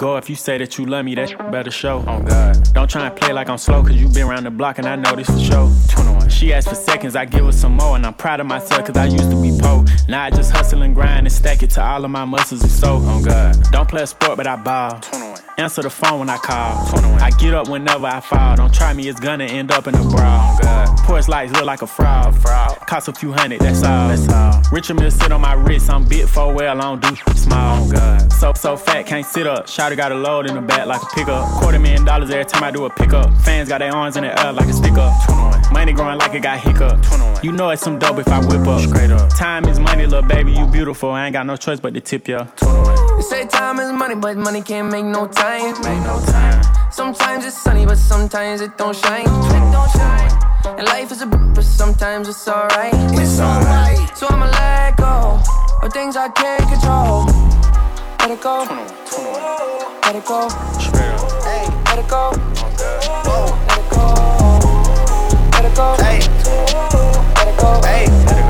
go if you say that you love me, that better show. Oh God. Don't try and play like I'm slow, cause you been around the block and I know this for sure. 21. She asked for seconds, I give her some more, and I'm proud of myself cause I used to be poor. Now I just hustle and grind and stack it to all of my muscles and so. Oh God. Don't play a sport, but I ball. 21. Answer the phone when I call. 21. I get up whenever I fall. Don't try me, it's gonna end up in a brawl. Oh God. Porch lights look like a fraud. fraud. Cost a few hundred, that's all. That's all. Richard Mille sit on my wrist, I'm big for well, I don't do small. Oh God. So so fat, can't sit up. Shotty got a load in the back like a pickup. Quarter million dollars every time I do a pickup. Fans got their arms in the air like a stick up. 21. Money growing like it got hiccup. 21. You know it's some dope if I whip up. Straight up. Time is money, little baby, you beautiful. I ain't got no choice but to tip ya. 21. They say time is money, but money can't make no time. Make no time. Sometimes it's sunny, but sometimes it don't shine. Don't shine. And life is a bitch, but sometimes it's alright. It's alright. So I'ma let go of things I can't control. Let it go. Let it go. Let it go. Let it go. Let it go. Hey. Let it go. Hey. Let it go.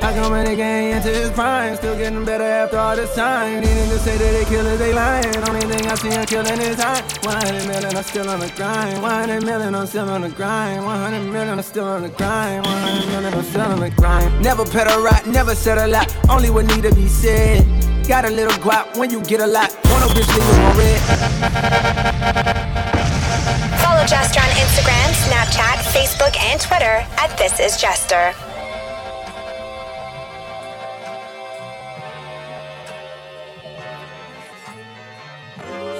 How come when they get into his prime? Still getting better after all this time. These niggas say that they killers, they lying. Only thing I see him killing is high. 100 million, I'm still on the grind. 100 million, I'm still on the grind. 100 million, I'm still on the grind. 100 million, I'm still on the grind. Never pet a rat, never said a lot. Only what need to be said. Got a little guap when you get a lot. Want no bitch leave on red. Follow Jester on Instagram, Snapchat, Facebook, and Twitter at This Is Jester.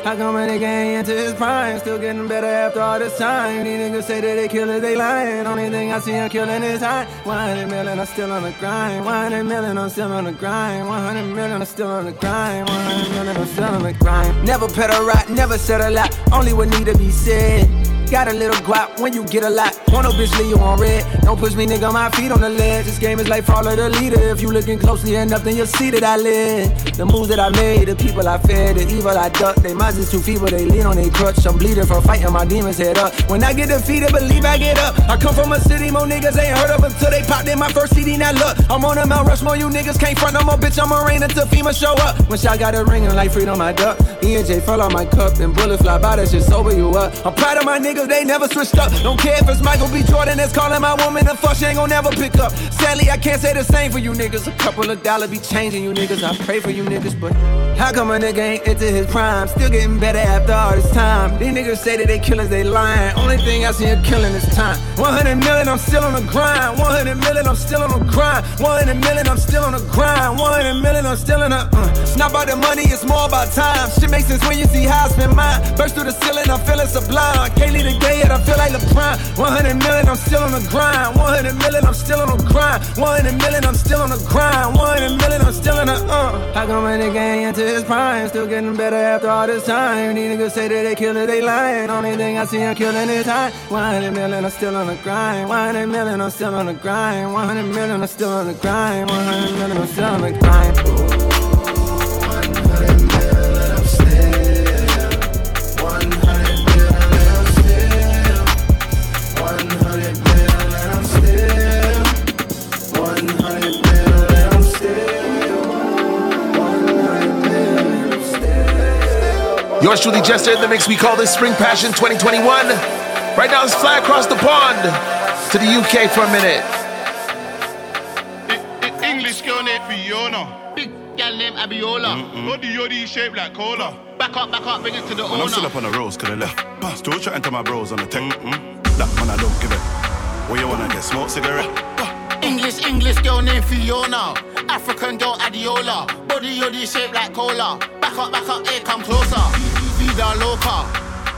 How come when they get into his prime? Still getting better after all this time. These niggas say that they killers, they lying. Only thing I see him killing is high. 100 million, I'm still on the grind. 100 million, I'm still on the grind. 100 million, I'm still on the grind. 100 million, I'm still on the grind. Never a rat, never said a lot. Only what need to be said. Got a little guap when you get a lot. Want no bitch leave you on red. Don't push me, nigga, my feet on the ledge. This game is like follow the leader. If you looking closely enough, then you'll see that I live. The moves that I made, the people I fed, the evil I ducked. They minds is too feeble, they lean on their crutch. I'm bleeding from fighting my demons head up. When I get defeated, believe I get up. I come from a city, more niggas ain't heard of until they popped in my first CD. Now look, I'm on a Mount Rushmore, you niggas can't front no more, bitch. I'm a rain until FEMA show up. When I got a ring and like freedom, I duck. E and J fell on my cup, then bullets fly by, that shit sober you up. I'm proud of my niggas, they never switched up. Don't care if it's Michael B. Jordan that's calling my woman the fuck, she ain't gon' never pick up. Sadly, I can't say the same for you niggas. A couple of dollars be changing you niggas. I pray for you niggas, but how come a nigga ain't into his prime? Still getting better after all this time. These niggas say that they killers, they lying. Only thing I see him killing is time. 100 million, I'm still on the grind. 100 million, I'm still on the grind. 100 million, I'm still on the grind. 100 million, I'm still in the. Uh. It's not about the money, it's more about time. Shit makes sense when you see how I spend mine. Burst through the ceiling, I'm feeling sublime. I can't leave the gate yet, I feel like LeBron. 100 million, I'm still on the grind. 100 million, I'm still on the grind. 100 million, I'm still on the grind. 100 million, I'm still in the. Uh. How come a nigga ain't into his prime? Still getting better after all this time. These niggas say that they killers, they lying. Only thing I see him killing is high. 100 million, I'm still on the grind. 100 million, I'm still on the grind. 100 million, I'm still on the grind. 100 million, I'm still on the grind. Yours truly, Jester in the mix. We call this Spring Passion 2021. Right now, let's fly across the pond to the UK for a minute. English girl named Fiona. Big gal named Abiola. Body yoddy shaped like cola. Back up, back up, bring it to the Man, owner. I'm still up on the roads, could have left. Still chatting to my bros on the tech. That man, I don't give it. Where you wanna get smoke cigarette? English, girl named Fiona. African girl Abiola. Body yoddy shaped like cola. Back up, back up, here come closer. Vida loca.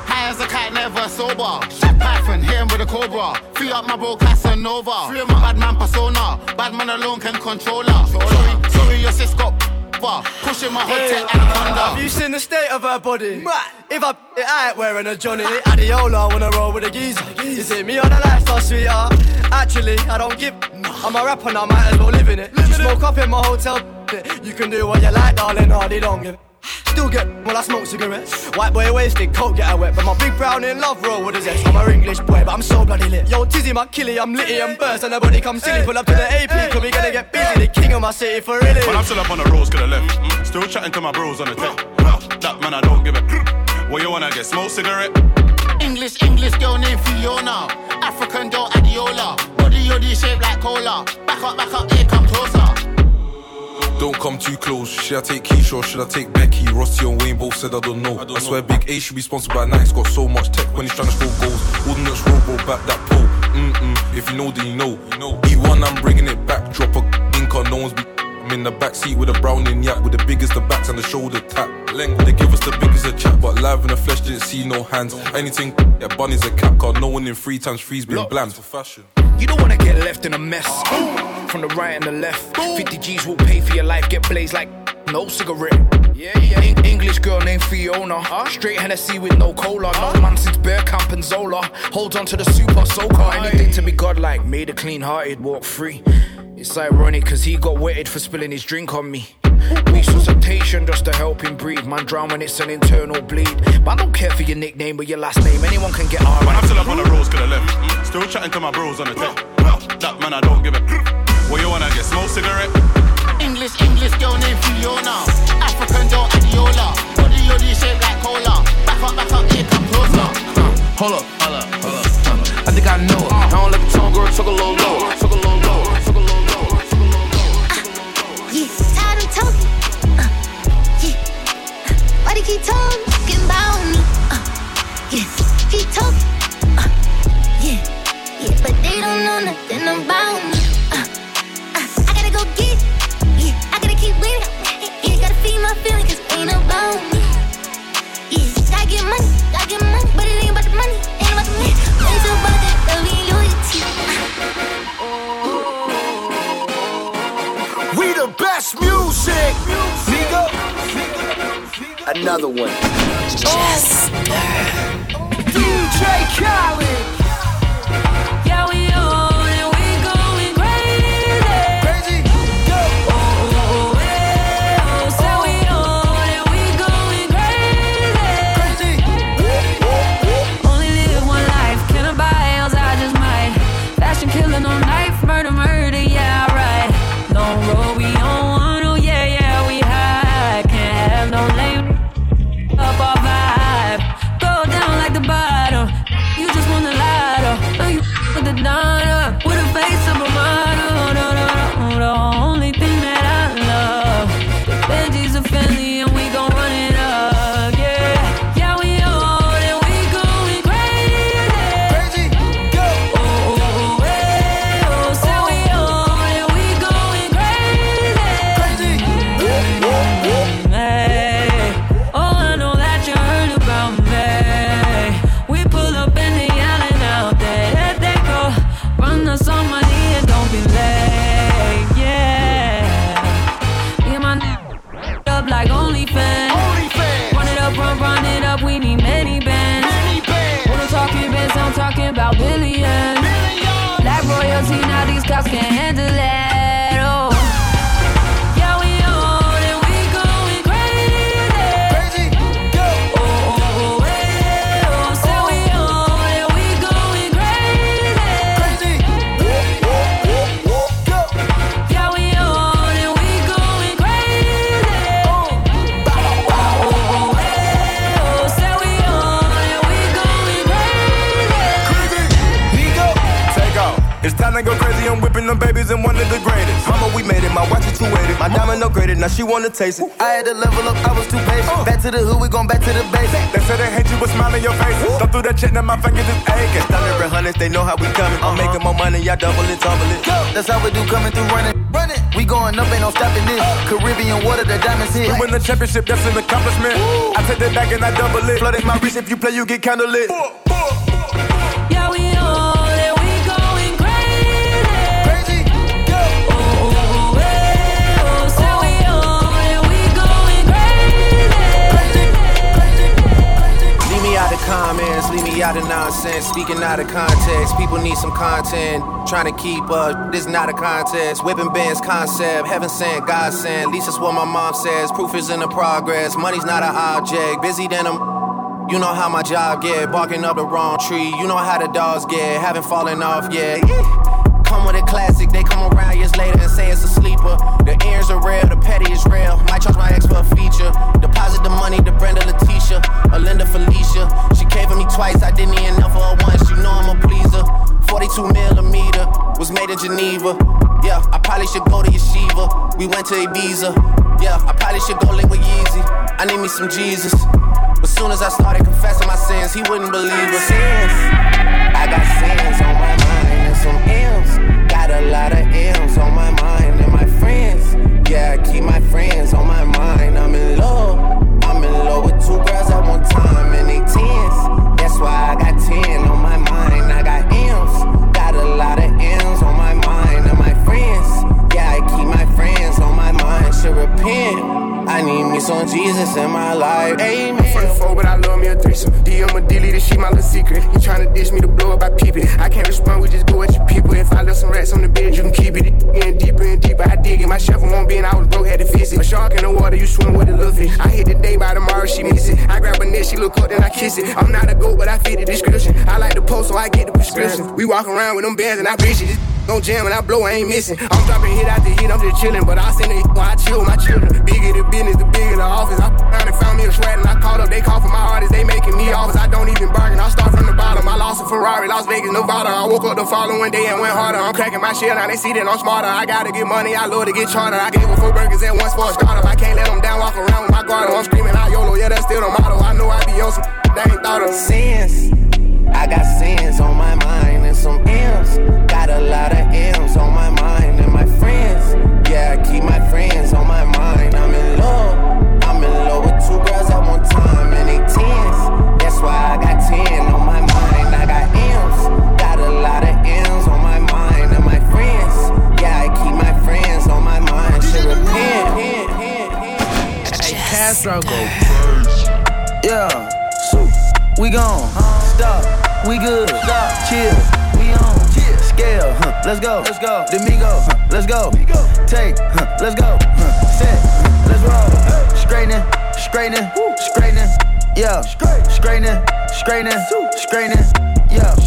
High as a kite, never sober. Python, hit him with a cobra. Free up my bro Casanova. Free up my bad man persona. Bad man alone can control her. Sorry, sorry, your sis got Pushing my hot tech anaconda. Have you seen the state of her body? If I it, I ain't wearing a Johnny Abiola, wanna roll with a geezer. You see me on a lifestyle, sweetheart. Actually, I don't give. I'm a rapper now, might as well live in it. You smoke up in my hotel. You can do what you like, darling. Hardy don't give. Still get when I smoke cigarettes. White boy wasted, coke get her wet. But my big brown in love roll with his ex. I'm a English boy, but I'm so bloody lit. Yo, Tizzy, my killie, I'm litty and burst. And nobody come silly. Pull up to the AP, cause we gonna get busy. The king of my city for really. Man, I'm still up on the roads, could have left. Still chatting to my bros on the tech. That man, I don't give it. What you wanna get smoke cigarette? English, English girl named Fiona. African girl Abiola. Body yoddy shaped like cola. Back up, back up, here come closer. Don't come too close. Should I take Keisha or should I take Becky? Rossi and Wayne both said I don't know. I, swear Big A should be sponsored by Nike's got so much tech when he's trying to score goals. Ordnance robo back that pole. Mm-mm, if you know, then you know. You know. E1, I'm bringing it back. Drop a inker, no one's be. I'm in the back seat with a browning yak with the biggest of backs and the shoulder tap. Length, they give us the biggest of chat, but live in the flesh didn't see no hands. Anything, yeah, bunny's a cap card. No one in three times three's been bland for fashion. You don't wanna get left in a mess. From the right and the left. 50 G's will pay for your life, get blazed like no cigarette. Yeah, yeah. En- English girl named Fiona. Straight Hennessy with no cola. No man since Bear Camp and Zola. Holds on to the super soaker. Anything to be godlike. Made a clean hearted, walk free. It's ironic cause he got wetted for spilling his drink on me. Resuscitation just to help him breathe. Man, drown when it's an internal bleed. But I don't care for your nickname or your last name. Anyone can get alright. When I'm still up on the roads, could have left. Still chatting to my bros on the tech. That man, I don't give a. What you wanna get? Smoke cigarette? English, English girl named Fiona. African girl Abiola. Body yoddy shaped like cola. Back up, back up, here come closer. Hold up, hold up, hold up. I think I know it. I don't let the tone girl talk a little low. Talk a little low. Keep talking about me? Uh, yeah, keep talking. Uh, yeah, yeah, but they don't know nothing about me. Uh, uh, I gotta go get. Yeah, I gotta keep it. Yeah, gotta feed my feelings 'cause it ain't about me. Yeah, gotta get money, gotta get money, but it ain't about the money, ain't about the money. It's about that love and loyalty. We the best music. Nigga. Another one. DJ Khaled. Wanna taste it. I had to level up, I was too patient. Uh. Back to the hood, we gon' back to the basics. They say they hate you, but smile in your face. Thumb through that check, now my fingers is aching. And hundreds, they know how we coming. I'm uh-huh. making more money, y'all double it, double it. That's how we do coming through running. Running. We going up, ain't no stopping this. Uh. Caribbean water, the diamonds hit. We win the championship, that's an accomplishment. I take that back and I double it. Flooding my wrist, if you play, you get candlelit. Yeah, comments, leave me out of nonsense. Speaking out of context, people need some content. Trying to keep up, this not a contest. Whipping bands concept, heaven sent, God sent. At least that's what my mom says. Proof is in the progress. Money's not an object. Busy than I'm. You know how my job get, barking up the wrong tree. You know how the dogs get, haven't fallen off yet. Come with a classic, they come around years later and say it's a sleeper. The ears are real, the petty is real. Might charge my ex for a feature. Deposit the money to Brenda Letitia, Alinda Felicia. Came for me twice, I didn't even know for her once. You know I'm a pleaser. 42 millimeter was made in Geneva. Yeah, I probably should go to Yeshiva. We went to Ibiza. Yeah, I probably should go link with Yeezy. I need me some Jesus. But soon as I started confessing my sins, he wouldn't believe us. Sins. I got sins on my mind and some M's. Got a lot of M's on my mind and my friends. Yeah, I keep my friends on my mind. I'm in love. Love with two girls at one time and they tens. That's why I got 10 on my mind. I got M's. Got a lot of M's on my mind and my friends. Yeah, I keep my friends on my mind. Should repent. I need me some Jesus in my life. Amen. I'm from four, but I love me a threesome. DM a dilly, this shit my little secret. He tryna dish me to blow up, I peep it. I can't respond, we just go at your people. If I left some rats on the bed, you can keep it. Deeper, I dig it. My shovel won't be, and I was broke, had to fix it. A shark in the water, you swim with a little. I hit the day by tomorrow, she miss it. I grab a net, she look up, then I kiss it. I'm not a goat, but I fit the description. I like the post, so I get the prescription. We walk around with them bands, and I bitch it. Don't jam and I blow, I ain't missing. I'm dropping hit after hit, I'm just chilling. But I send it I chill my children. Bigger the business, the bigger the office. I found and found me a sweat and I called up. They call for my artists, they making me offers. I don't even bargain, I start from the bottom. I lost a Ferrari, Las Vegas, Nevada. I woke up the following day and went harder. I'm cracking my shit, now they see that I'm smarter. I gotta get money, I love to get charter. I gave up four burgers at once for a startup. I can't let them down, walk around with my guard. I'm screaming out YOLO, yeah, that's still the motto. I know I be on some they ain't thought of. Sins. I got sins on my mind and some M's. Got a lot of M's on my mind and my friends. Yeah, I keep my friends Go Yeah, we gone. Uh-huh. Stop, we good. Stop, chill, we on. Scale, huh, let's go. Let's go. Domingo, huh, let's go. Take, huh, let's go. Huh, Set, let's roll. Straightening, straightening, straightening. Yeah, straightening, straightening, straightening. Yeah,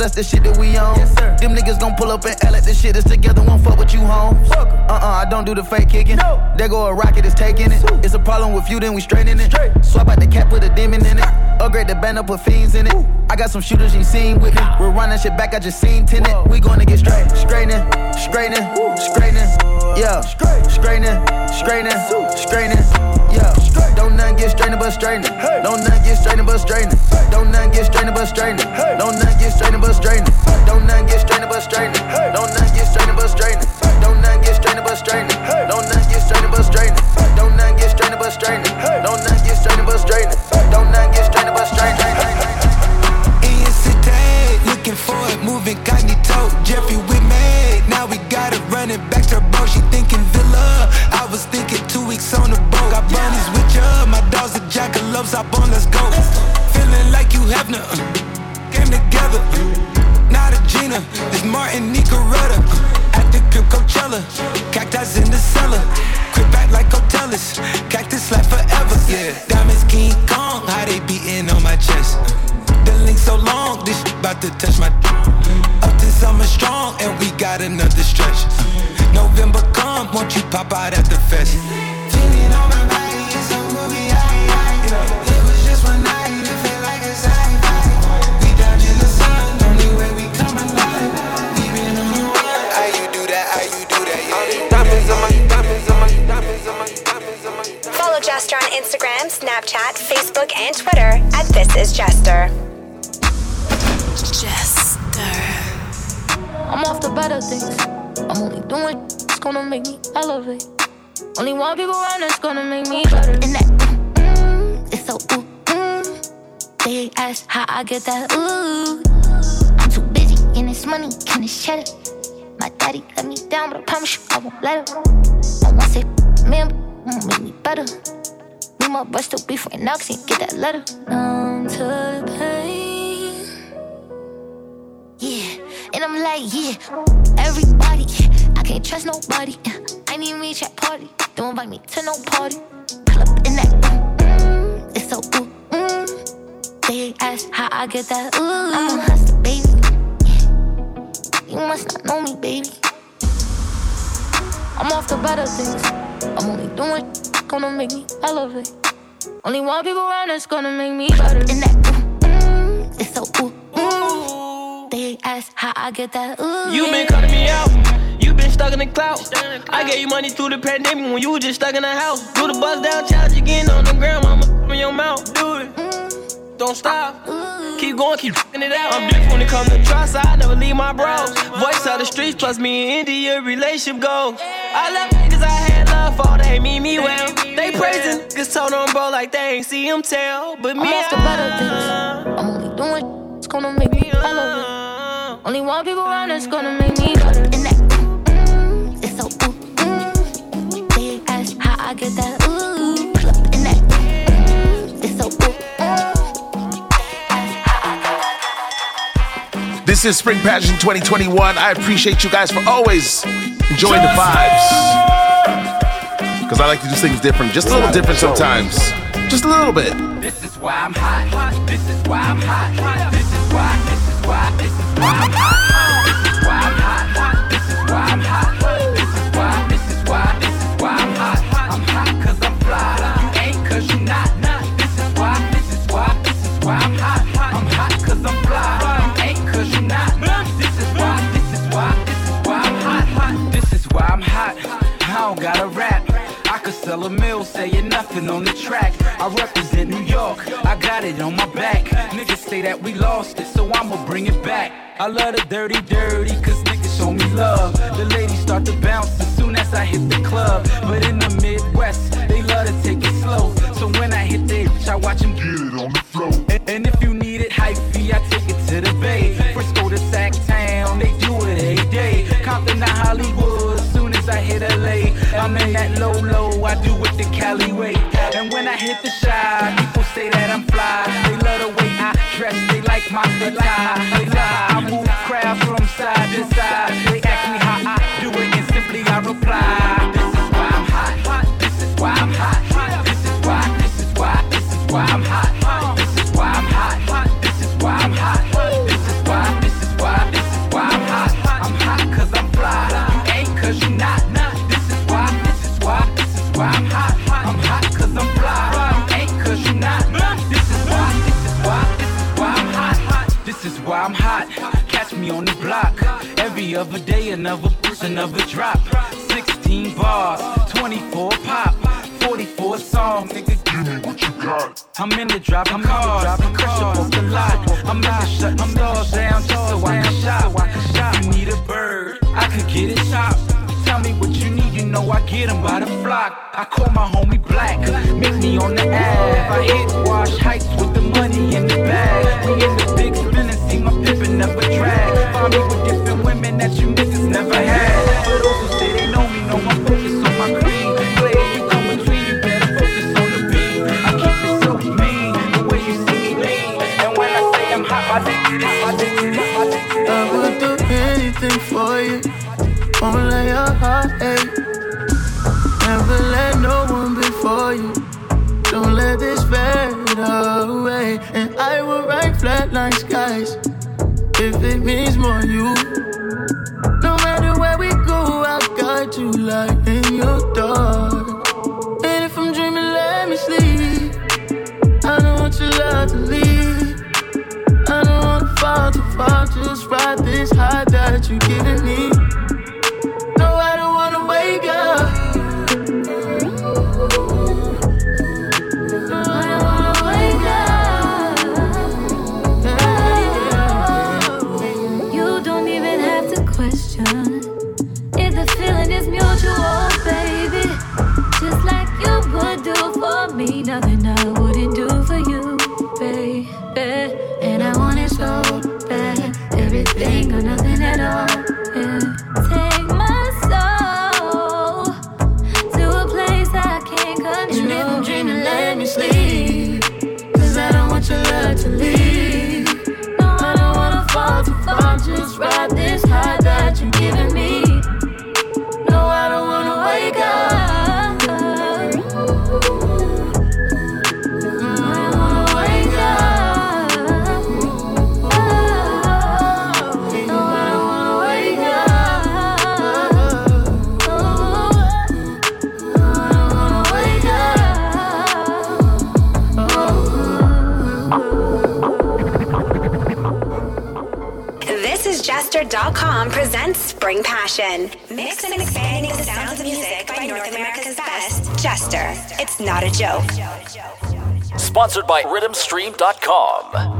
that's the shit that we on. Them niggas gon' pull up and act like this shit is together. Won't fuck with you, home. Uh uh, I don't do the fake kicking. There go a rocket, is taking it. It's a problem with you, then we straightening it. Swap out the cap, put a demon in it. Upgrade the band up, put fiends in it. I got some shooters you seen with me. We're running shit back, I just seen tenant. We gonna get straight, straightening, straightening, straightening. Yeah, straightening, straightening, straightening. Yeah, don't none get strained but straightening. Don't none get strained but straightening. Don't none get strained but straightening. Don't none get strained but straightening. Don't none get strained but straightening. Don't none get strained but straightening. Don't none get strained but straightening. Don't none get strained but straightening. Don't none get strained but straightening. Don't none get strained but straightening. Don't none get strained but straightening. Instant, looking for it, moving cognito. Jeffrey jackalopes, hop on, let's go. Feeling like you have none, came together. Not a Gina, it's Martin Nicoretta. At the crib Coachella, cactus in the cellar. Crib back like Coachella, cactus like forever. Yeah, diamonds King Kong, how they beating on my chest. The link so long, this shit about to touch my Up to summer strong, and we got another stretch. November come, won't you pop out at the fest? Feeling on my body, Jester on Instagram, Snapchat, Facebook, and Twitter at This Is Jester. Jester. I'm off the better things. I'm only doing it's gonna make me elevate. Only one people around that's gonna make me better. And that it's so ooh, mm. They ask how I get that ooh. I'm too busy in this money, can this cheddar. My daddy let me down, but I promise you I won't let him. I won't say man, won't make me better. Me my breast still beef right now, cause get that letter. Numb to the pain. Yeah, and I'm like, yeah, everybody. I can't trust nobody. I need me chat party. Don't invite me to no party. Pull up in that, it's so ooh, mm. They ask how I get that, ooh. I'm a hustler, baby. You must not know me, baby. I'm off the better things. I'm only doing gonna make me elevate. Only one people around that's gonna make me better. In that, mm, it's so ooh, ooh. They ask how I get that, ooh. You been cutting me out. Stuck in the cloud. I gave you money through the pandemic when you was just stuck in the house. Do the buzz down challenge again on the ground. I'ma in your mouth. Do it. Don't stop. Keep going, keep f***ing it out. I'm different when it comes to trust. I never leave my bros. Voice of the streets plus me and India relationship goals. I love niggas I had love for. They mean me well. They praising. Cause told on bro like they ain't see him tell. But me, I'm the better things. I'm only doing it's gonna make me elevate. Only one people around that's gonna make me better. I get that ooh. Pull up in that, it's so ooh. This is Spring Passion 2021. I appreciate you guys for always enjoying the vibes. Because I like to do things different, just a little different sometimes. Just a little bit. This is why I'm hot. This is why I'm hot. This is why. This is why. This is why I'm hot. This is why I'm hot. This is why I'm hot. I gotta rap. I could sell a mill, saying nothing on the track. I represent New York, I got it on my back. Niggas say that we lost it, so I'ma bring it back. I love the dirty, dirty, cause niggas show me love. The ladies start to bounce as soon as I hit the club. But in the Midwest, they love to take it slow. So when I hit the bitch, I watch them get it on the floor. And, if you need it hypey, I take I'm that low low, I do it the Cali way. And when I hit the shot, people say that I'm fly. They love the way I dress, they like my style. They how I move crowds from side to side. They ask me how I do it, and simply I reply. Every other day, another push, another drop. 16 bars, 24 pop, 44 songs. Nigga, give me what you got. I'm in the drop, I'm cars, dropping cars, fresh up off the lot. I'm in the shutting stores down just so I can shop. If you need a bird, I could get it chopped. Tell me what you need, you know I get 'em by the flock. I call my homie Black, meet me on the Ave. I hit wash heights with the money in the bag. We in the big spin and see my pimpin' never drag. Find me with different that you niggas never had. For those who say they know me, know I'm focused on my cream. Play you come between, you better focus on the beat. I keep it so mean, the way you see me. And when I say I'm hot, my dick it my dick it my dick it. I would do anything for you. Won't let your heart ache. Never let no one before you. Don't let this fade away. And I will write flatline skies if it means more you. Guide you like in your dark. And if I'm dreaming, let me sleep. I don't want your love to leave. I don't wanna fall too far, just ride this high that you're giving me. NorthJester.com presents Spring Passion. Mix and expanding the sounds of music by North America's best. Jester. It's not a joke. Sponsored by RhythmStream.com.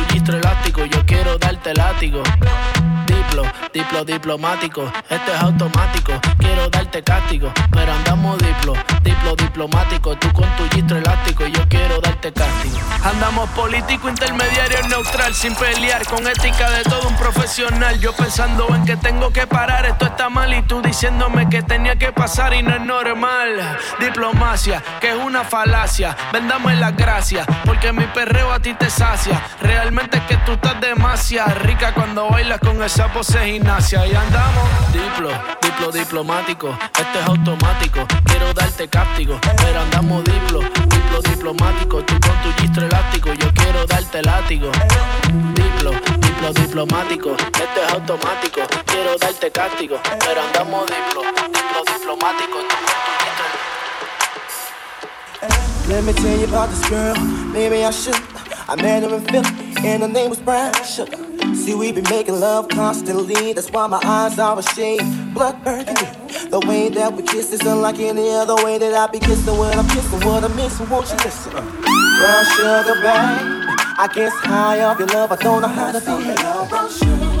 gistro elástico, yo quiero darte látigo. Diplo, diplo diplomático, esto es automático. Quiero darte cáptico, pero andamos diplo, diplo diplomático. Tú con tu gistro elástico, yo quiero darte cáptico. Andamos político, intermediario, neutral, sin pelear, con ética de todo un profesional. Yo pensando en que tengo que parar, esto está mal y tú diciéndome que tenía que pasar y no es normal. Diplomacia, que es una falacia. Vendame las gracias, porque mi perreo a ti te sacia. Realmente es que tú estás demasiado rica cuando bailas con esa pose gimnasia. Y andamos diplo, diplo diplomático, esto es automático. Quiero darte cáptico, pero andamos diplo, diplo diplomático. Tú con tu gistro elástico, yo quiero darte látigo. Diplo, diplo diplomático, esto es automático. Quiero darte cáptico, pero andamos diplo, diplo diplomático. Tú con tu Let me tell you about this girl, maybe I should. I met her in Philly, and her name was Brown Sugar. See, we be making love constantly, that's why my eyes are a shade blood burgundy. The way that we kiss is unlike any other way that I be kissing when I'm kissing what I'm missing. Won't you listen? Brown sugar, babe. I guess high off your love, I don't know how to behave.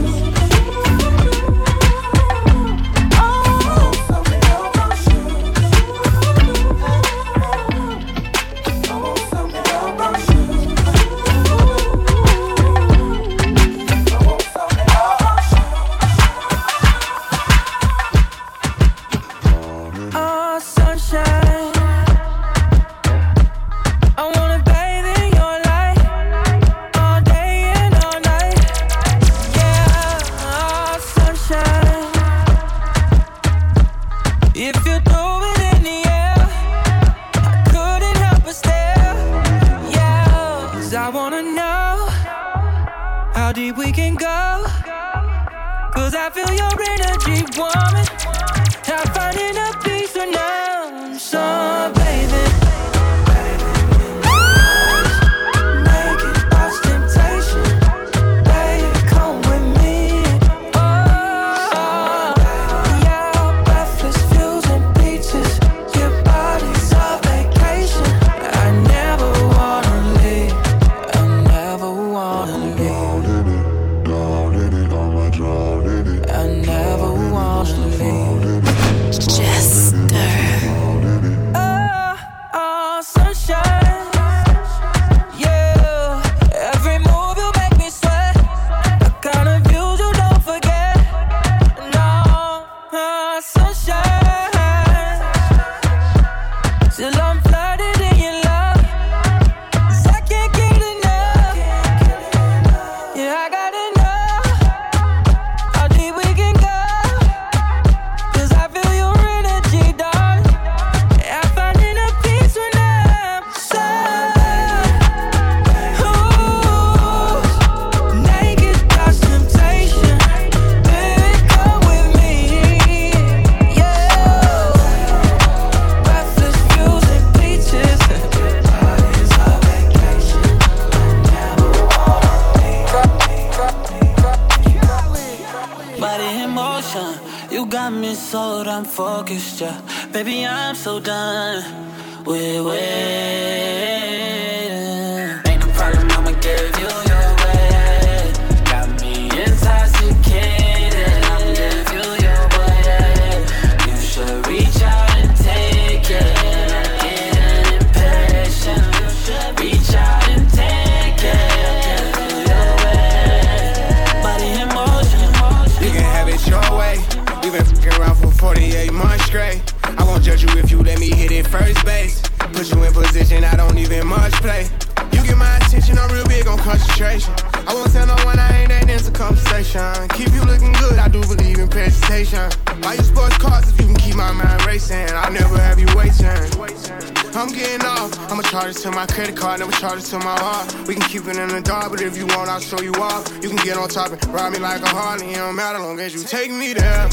I'ma charge it to my credit card, never charge it to my heart. We can keep it in the dark, but if you want, I'll show you off. You can get on top and ride me like a Harley. It don't matter long as you take me there.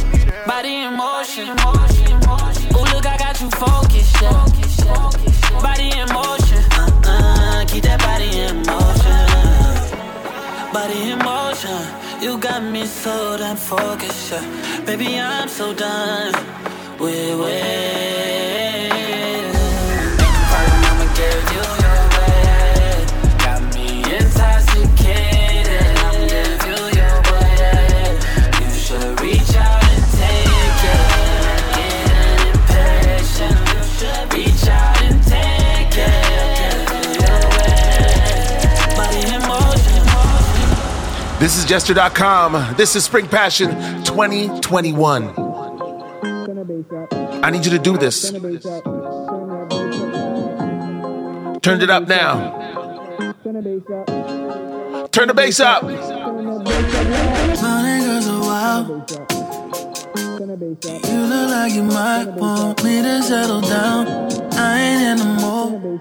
Body in motion. Ooh, look, I got you focused, yeah. Body in motion. Uh-uh, keep that body in motion. Body in motion. You got me so damn focused, yeah. Baby, I'm so done with waiting. This is Jester.com. This is Spring Passion 2021. I need you to do this. Turn it up now. Turn the bass up. Wild. You look like you might want me to settle down. I ain't in the mood.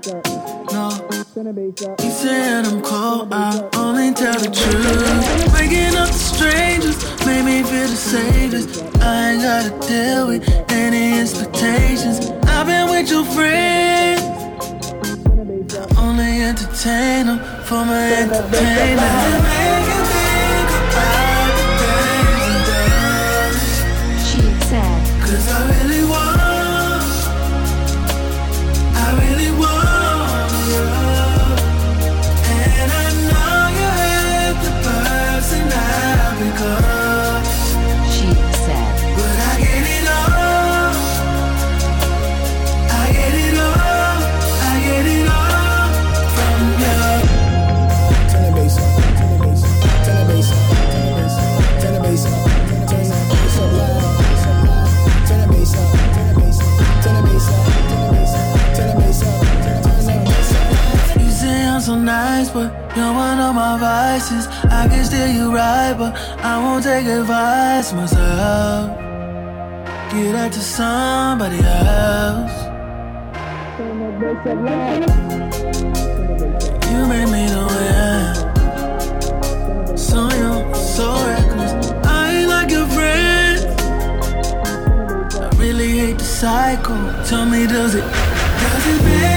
No. You said I'm cold, I only tell the truth. Waking up to strangers made me feel the safest. I ain't gotta deal with any expectations. I've been with your friends. I only entertain them for my entertainment. Nice, but you're one of my vices. I can steer you right, but I won't take advice myself. Give that to somebody else. You made me the way. I am. So young, so reckless. I ain't like your friend. I really hate the cycle. Tell me, does it, does it make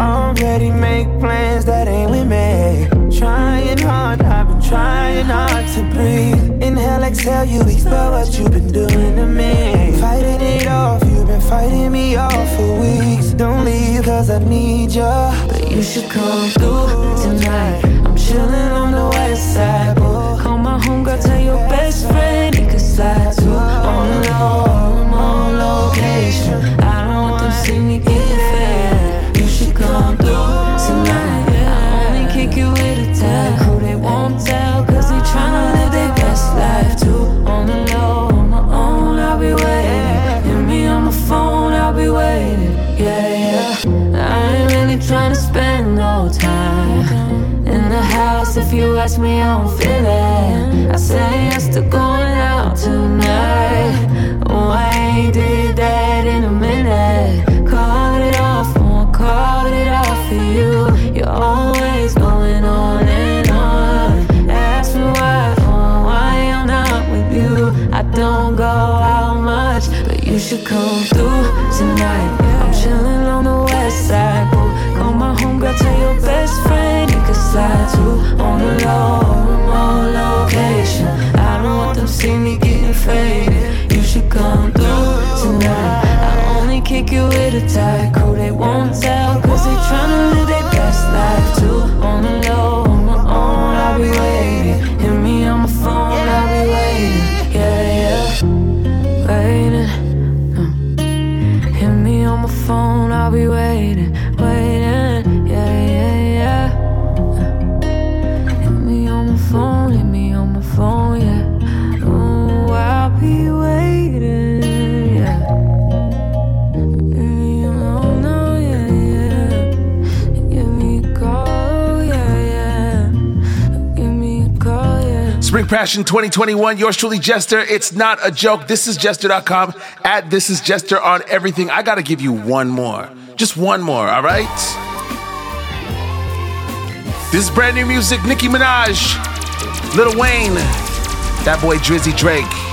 already make plans that ain't with me. Trying hard, I've been trying hard to breathe. Inhale, exhale, you expel what you've been doing to me. Fighting it off, you've been fighting me off for weeks. Don't leave, cause I need you. But you should come through tonight. I'm chilling on the west side. Boy. Call my homegirl, tell your best friend he could slide to. On the you ask me, how I don't feel it. I say yes to going out tonight. I ain't did that in a minute. Call it off, won't call it off for you. You're always going on and on. Ask me why, oh, why I'm not with you. I don't go out much, but you should come kick you with a tight crew. They won't tell, Passion 2021, yours truly, Jester. It's not a joke. This is Jester.com. At This is Jester on everything. I gotta give you one more. Just one more, all right? This is brand new music. Nicki Minaj, Lil Wayne, that boy Drizzy Drake.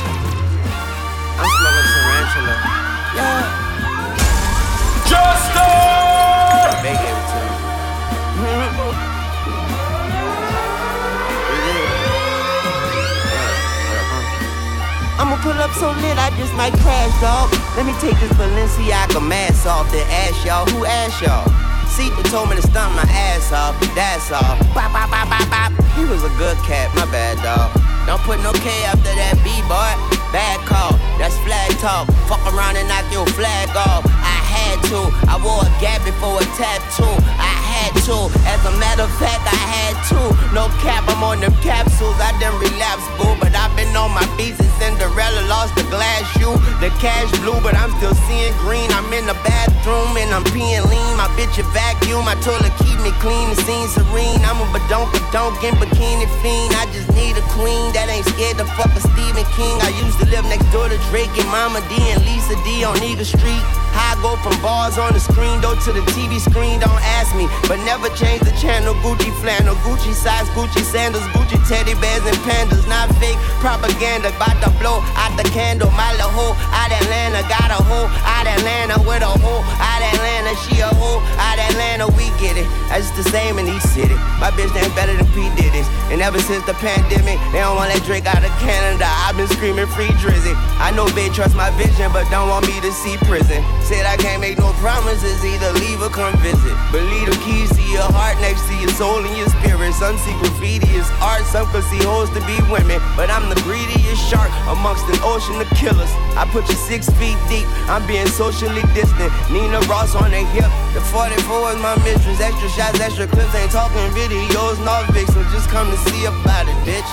I'ma pull up so lit, I just might crash, dog. Let me take this Balenciaga mask off, then ask y'all, who asked y'all? Satan told me to stomp my ass off, that's all. Bop, bop, bop, bop, bop. He was a good cat, my bad, dog. Don't put no K after that B, boy. Bad call, that's flag talk. Fuck around and knock your flag off. I had to. I wore a gap before a tattoo. I had to. As a matter of fact, I had to. No cap, I'm on them capsules. I done relapse, boo. But I've been on my feet since Cinderella lost the glass shoe. The cash blue, but I'm still seeing green. I'm in the bathroom and I'm peeing lean. My bitch a vacuum. My toilet keep me clean. The scene serene. I'm a badonka donk in bikini fiend. I just need a queen that ain't scared to fuck a Stephen King. I used to live next door to Drake and Mama D and Lisa D on Eagle Street. How I go from bars on the screen door to the TV screen, don't ask me. But never change the channel. Gucci flannel, Gucci size, Gucci sandals, Gucci teddy bears and pandas. Not fake propaganda, bout to blow out the candle. My little hoe out Atlanta, got a hoe out Atlanta with a hoe out Atlanta. She a hoe out Atlanta, we get it. That's the same in each city. My bitch ain't better than P. Diddy's. And ever since the pandemic, they don't want that Drake out of Canada. I've been screaming free Drizzy. I know they trust my vision, but don't want me to see prison. Said I can't make no promises, either leave or come visit. But leave the keys to your heart next to your soul and your spirit. Some see graffiti as art, some could see hoes to be women. But I'm the greediest shark amongst an ocean of killers. I put you six feet deep, I'm being socially distant. Nina Ross on the hip, the 44 is my mistress. Extra shots, extra clips, ain't talking videos, no so just come to see about it, bitch.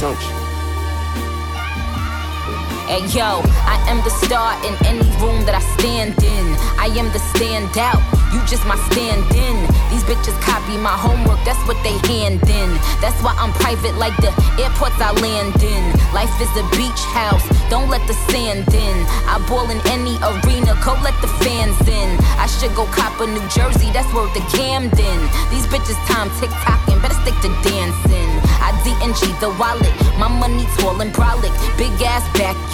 Don't you? Hey yo, I am the star in any room that I stand in. I am the standout, you just my stand in. These bitches copy my homework, that's what they hand in. That's why I'm private like the airports I land in. Life is a beach house, don't let the sand in. I ball in any arena, go let the fans in. I should go cop a New Jersey, that's where the Camden. These bitches time tick tocking better stick to dancing. I D&G the wallet, my money tall and brolic. Big ass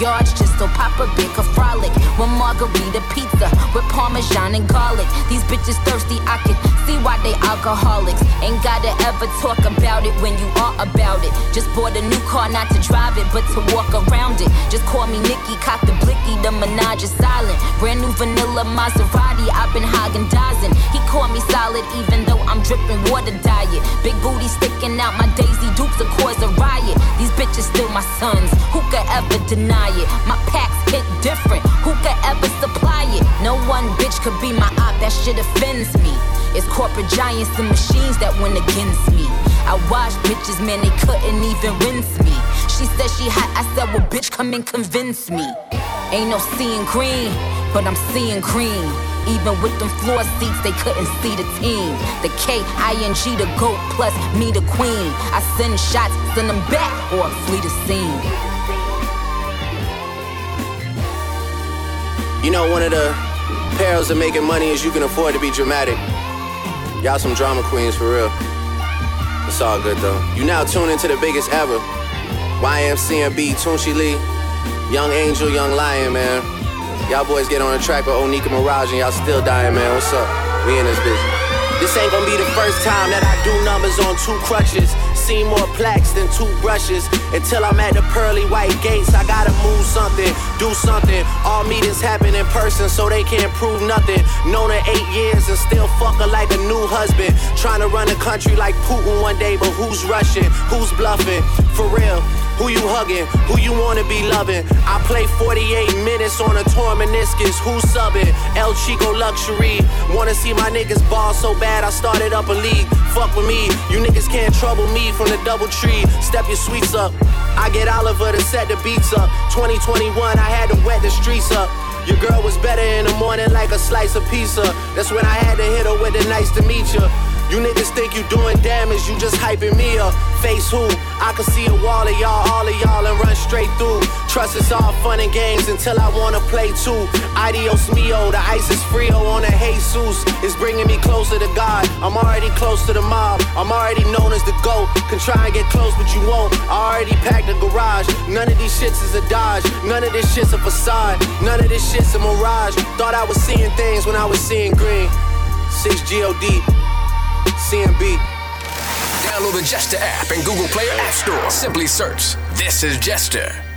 backyards just so Papa Big a frolic. One margarita pizza with parmesan and garlic. These bitches thirsty, I can see why they alcoholics. Ain't gotta ever talk about it when you are about it. Just bought a new car, not to drive it, but to walk around it. Just call me Nicki, cock the blicky, the menage is silent. Brand new vanilla Maserati, I've been hogging dozing. He called me solid, even though I'm dripping water diet. Big booty sticking out, my Daisy Dukes will cause a riot. These bitches still my sons, who could ever deny it? My packs hit different, who could ever supply it? No one bitch could be my op, that shit offends me. It's corporate giants and machines that went against me. I watched bitches, man, they couldn't even rinse me. She said she hot, I said, well, bitch, come and convince me. Ain't no seeing green, but I'm seeing green. Even with them floor seats, they couldn't see the team. The K I N G, the GOAT, plus me, the queen. I send shots, send them back, or flee the scene. You know, one of the perils of making money is you can afford to be dramatic. Y'all some drama queens for real. It's all good though. You now tune into the biggest ever. YMCMB, Tunechi Lee, Young Angel, Young Lion, man. Y'all boys get on the track with Onika Maraj and y'all still dying, man. What's up? We in this business. This ain't gonna be the first time that I do numbers on two crutches. See more plaques than two brushes. Until I'm at the pearly white gates, I gotta move something, do something. All meetings happen in person, so they can't prove nothing. Known her eight years and still fuck her like a new husband. Trying to run a country like Putin one day, but who's rushing? Who's bluffing? For real. Who you hugging? Who you wanna be loving? I play 48 minutes on a torn meniscus. Who's subbing? El Chico Luxury. Wanna see my niggas ball so bad I started up a league. Fuck with me. You niggas can't trouble me from the double tree. Step your sweets up. I get Oliver to set the beats up. 2021, I had to wet the streets up. Your girl was better in the morning like a slice of pizza. That's when I had to hit her with a nice to meet you. You niggas think you doing damage, you just hyping me up. Face who? I can see a wall of y'all, all of y'all, and run straight through. Trust it's all fun and games until I wanna play too. Adios mio, the ice is frio on a Jesus. It's bringing me closer to God. I'm already close to the mob. I'm already known as the GOAT. Can try and get close, but you won't. I already packed the garage. None of these shits is a dodge. None of this shit's a facade. None of this shit's a mirage. Thought I was seeing things when I was seeing green. 6 GOD. CMB. Download the Jester app in Google Play or App Store. Simply search This is Jester.